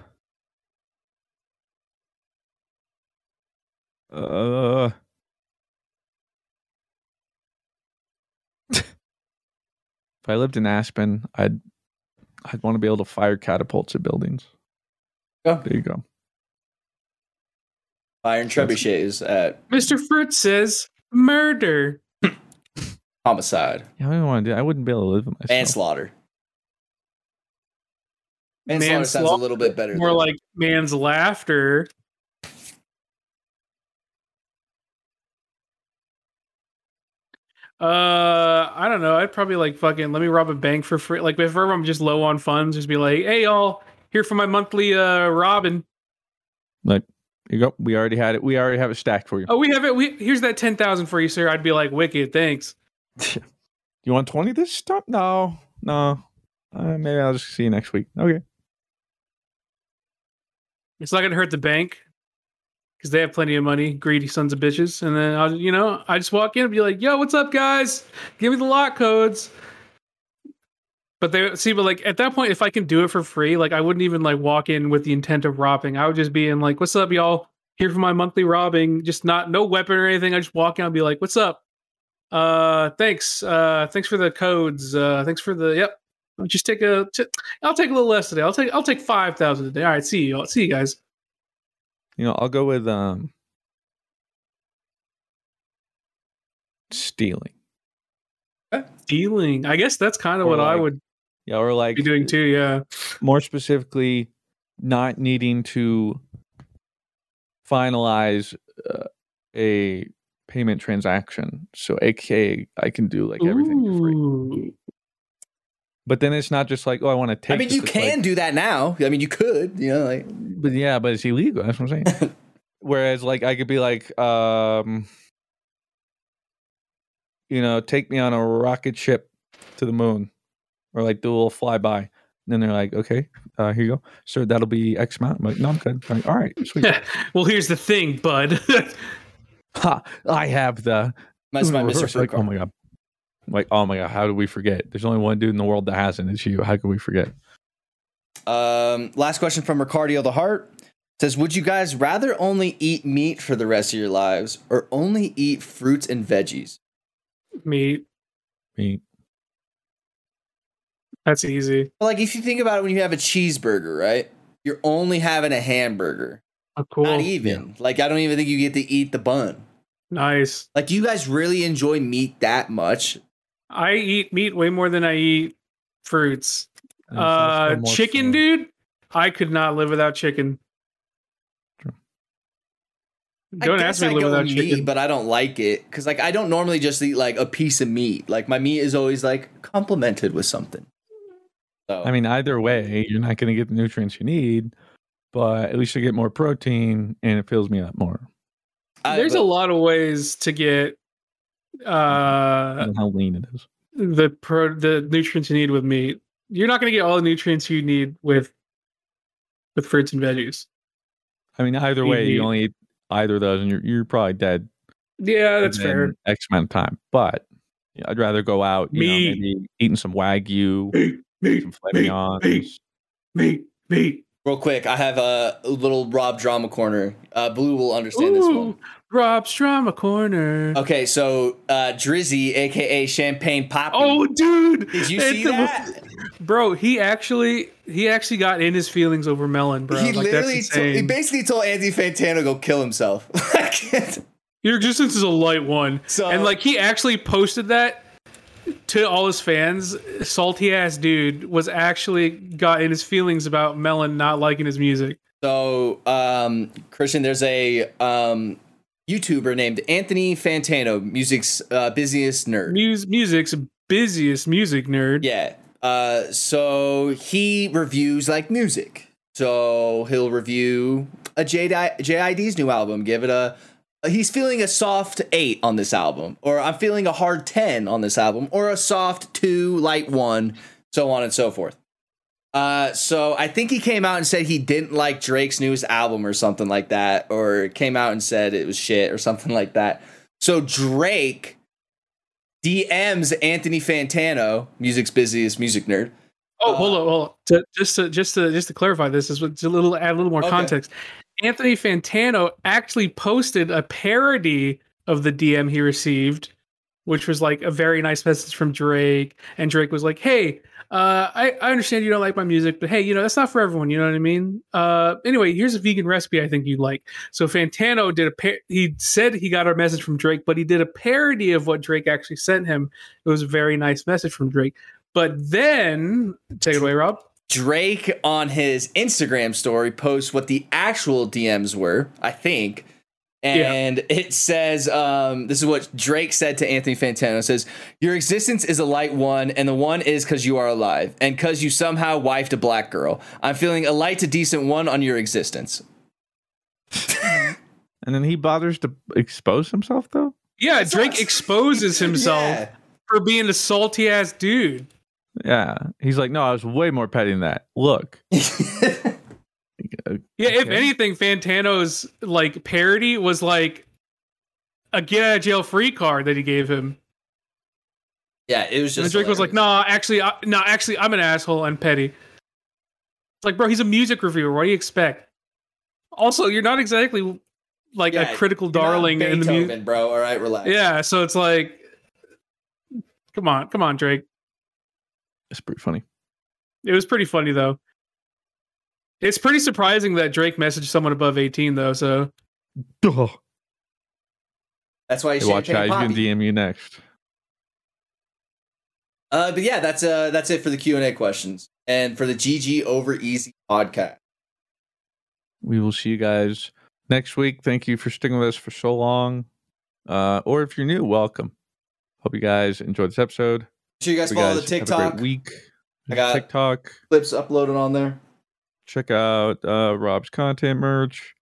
Uh. (laughs) if I lived in Aspen, I'd I'd want to be able to fire catapults at buildings. Oh. There you go. Firing trebuchets at Mr. Fruit says murder. homicide, Yeah, I don't want to do. I wouldn't be able to live with myself. manslaughter. Manslaughter sounds a little bit better. More than- like man's laughter. Uh, I don't know. I'd probably like fucking let me rob a bank for free. Like if ever I'm just low on funds, just be like, "Hey, y'all, here for my monthly uh robbing." Like, you go. We already had it. We already have it stacked for you. Oh, we have it. We here's that ten thousand for you, sir. I'd be like, "Wicked, thanks." (laughs) You want twenty this time? No, no. Uh, maybe I'll just see you next week. Okay. It's not gonna hurt the bank because they have plenty of money, greedy sons of bitches. And then I'll, you know, I just walk in and be like, "Yo, what's up, guys? Give me the lock codes." But they see, but like at that point, if I can do it for free, like I wouldn't even like walk in with the intent of robbing. I would just be in like, "What's up, y'all? Here for my monthly robbing." Just not no weapon or anything. I just walk in and be like, "What's up? Uh, thanks. Uh, thanks for the codes. Uh, thanks for the yep." I'll just take a. T- I'll take a little less today. I'll take. I'll take five thousand a day. All right. See you. See you guys. You know, I'll go with um stealing. Stealing. I guess that's kind of what I like- would Yeah, or like be doing too. Yeah. more specifically, not needing to finalize uh, a payment transaction. So, aka, I can do like everything for free. But then it's not just like, oh, I want to take. I mean, this, you it's can like- do that now. I mean, you could. You know, like but yeah, but it's illegal. That's what I'm saying. (laughs) Whereas, like, I could be like, um, you know, take me on a rocket ship to the moon, or like do a little flyby. And then they're like, okay, uh, here you go, sir. That'll be X amount. I'm like, no, I'm good. I'm like, all right, sweet. (laughs) well, here's the thing, bud. (laughs) ha, I have the. That's my Mr. like, oh my god. Like, oh my god, how do we forget? There's only one dude in the world that hasn't. It's you. How could we forget? Um, last question from Ricardio the Heart says, "Would you guys rather only eat meat for the rest of your lives, or only eat fruits and veggies?" Meat. Me, That's easy. Like, if you think about it, when you have a cheeseburger, right? You're only having a hamburger. Oh, cool. Not even. Like, I don't even think you get to eat the bun. Nice. Like, you guys really enjoy meat that much? I eat meat way more than I eat fruits. And it's also Uh, more chicken, fun. dude. I could not live without chicken. Don't I ask guess me I to live without meat, chicken. but I don't like it because, like, I don't normally just eat like a piece of meat. Like, my meat is always like complemented with something. So, I mean, either way, you're not going to get the nutrients you need, but at least you get more protein and it fills me up more. I- There's but- a lot of ways to get uh how lean it is. the pro the nutrients you need with meat. You're not going to get all the nutrients you need with with fruits and veggies. I mean, either way, Indeed. you only eat either of those, and you're you're probably dead. Yeah, that's fair. X amount of time, but yeah, I'd rather go out, you know, Me. maybe eating some wagyu, (clears throat) Meat, meat, some meat, flamingons. meat, meat, meat. Real quick, I have a little Rob drama corner. Uh, Blue will understand this one. Ooh, Rob's drama corner. Okay, so uh, Drizzy, aka Champagne Papi. Oh, dude! did you see the- that? bro? He actually he actually got in his feelings over melon, bro. he like, literally, that's to- he basically told Andy Fantano go kill himself. (laughs) Your existence is a light one, So- and like he actually posted that to all his fans. Salty ass dude was actually got in his feelings about Melon not liking his music. so, um, Christian, there's a um, YouTuber named Anthony Fantano, music's uh, busiest nerd. Mus- music's busiest music nerd. Yeah. Uh, so he reviews like music. So he'll review a JID, JID's new album, give it a. He's feeling a soft eight on this album, or I'm feeling a hard 10 on this album, or a soft two, light one, so on and so forth. Uh, so I think he came out and said he didn't like Drake's newest album or something like that, or came out and said it was shit or something like that. So Drake DMs Anthony Fantano, music's busiest music nerd. Oh, hold on, hold on. To, just to just to just to clarify this, is a little add a little more Okay. context. Anthony Fantano actually posted a parody of the DM he received, which was like a very nice message from Drake, and Drake was like, "Hey, Uh, I, I understand you don't like my music, but hey, you know, that's not for everyone. You know what I mean? Uh, anyway, here's a vegan recipe I think you'd like. So Fantano did a, par- he said he got a message from Drake, but he did a parody of what Drake actually sent him. It was a very nice message from Drake. But then, take it away, Rob. Drake on his Instagram story posts what the actual DMs were, I think. And yeah. it says, um, this is what Drake said to Anthony Fantano. It says, Your existence is a light one, and the one is because you are alive, and because you somehow wifed a black girl. I'm feeling a light to decent one on your existence. (laughs) and then he bothers to expose himself, though? Yeah, Drake exposes (laughs) himself yeah. for being a salty ass dude. Yeah. He's like, No, I was way more petty than that. Look. (laughs) Yeah, if anything, Fantano's like parody was like a get out of jail free card that he gave him. Yeah, it was just. And Drake hilarious. was like, "No, nah, actually, I, no, nah, actually, I'm an asshole. I'm petty." It's like, bro, he's a music reviewer. What do you expect? Also, you're not exactly like yeah, a critical darling in the music, bro. All right, relax. Yeah, so it's like, come on, come on, Drake. It's pretty funny. It was pretty funny though. It's pretty surprising that Drake messaged someone above 18 though, so Duh. That's why you hey, watch out, he's gonna DM you next. Uh, but yeah, that's uh that's it for the Q and A questions and for the GG over easy podcast. We will see you guys next week. Thank you for sticking with us for so long. Uh, or if you're new, welcome. Hope you guys enjoyed this episode. Sure you guys follow guys the TikTok week. I got TikTok clips uploaded on there check out uh, Rob's content merch.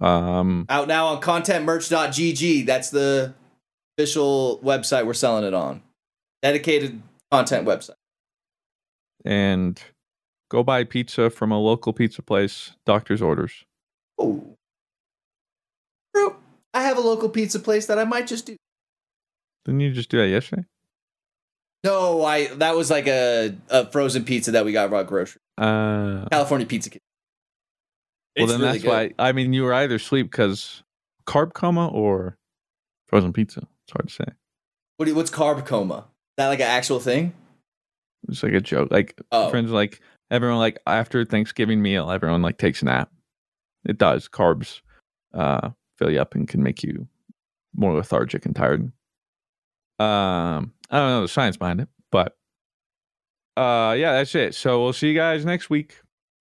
Um, Out now on contentmerch.gg. That's the official website we're selling it on. Dedicated content website. And go buy pizza from a local pizza place, Doctor's Orders. Oh. I have a local pizza place that I might just do. Didn't you just do that yesterday? No, I that was like a, a frozen pizza that we got raw grocery. Uh, California Pizza Kit. Well, then really that's good. why. I mean, you were either asleep because carb coma or frozen pizza. It's hard to say. What you, what's carb coma? Is that like an actual thing? It's like a joke. Like oh. friends, like everyone, like after Thanksgiving meal, everyone like takes a nap. It does. Carbs uh, fill you up and can make you more lethargic and tired. Um, I don't know the science behind it, but uh, yeah, that's it. So we'll see you guys next week.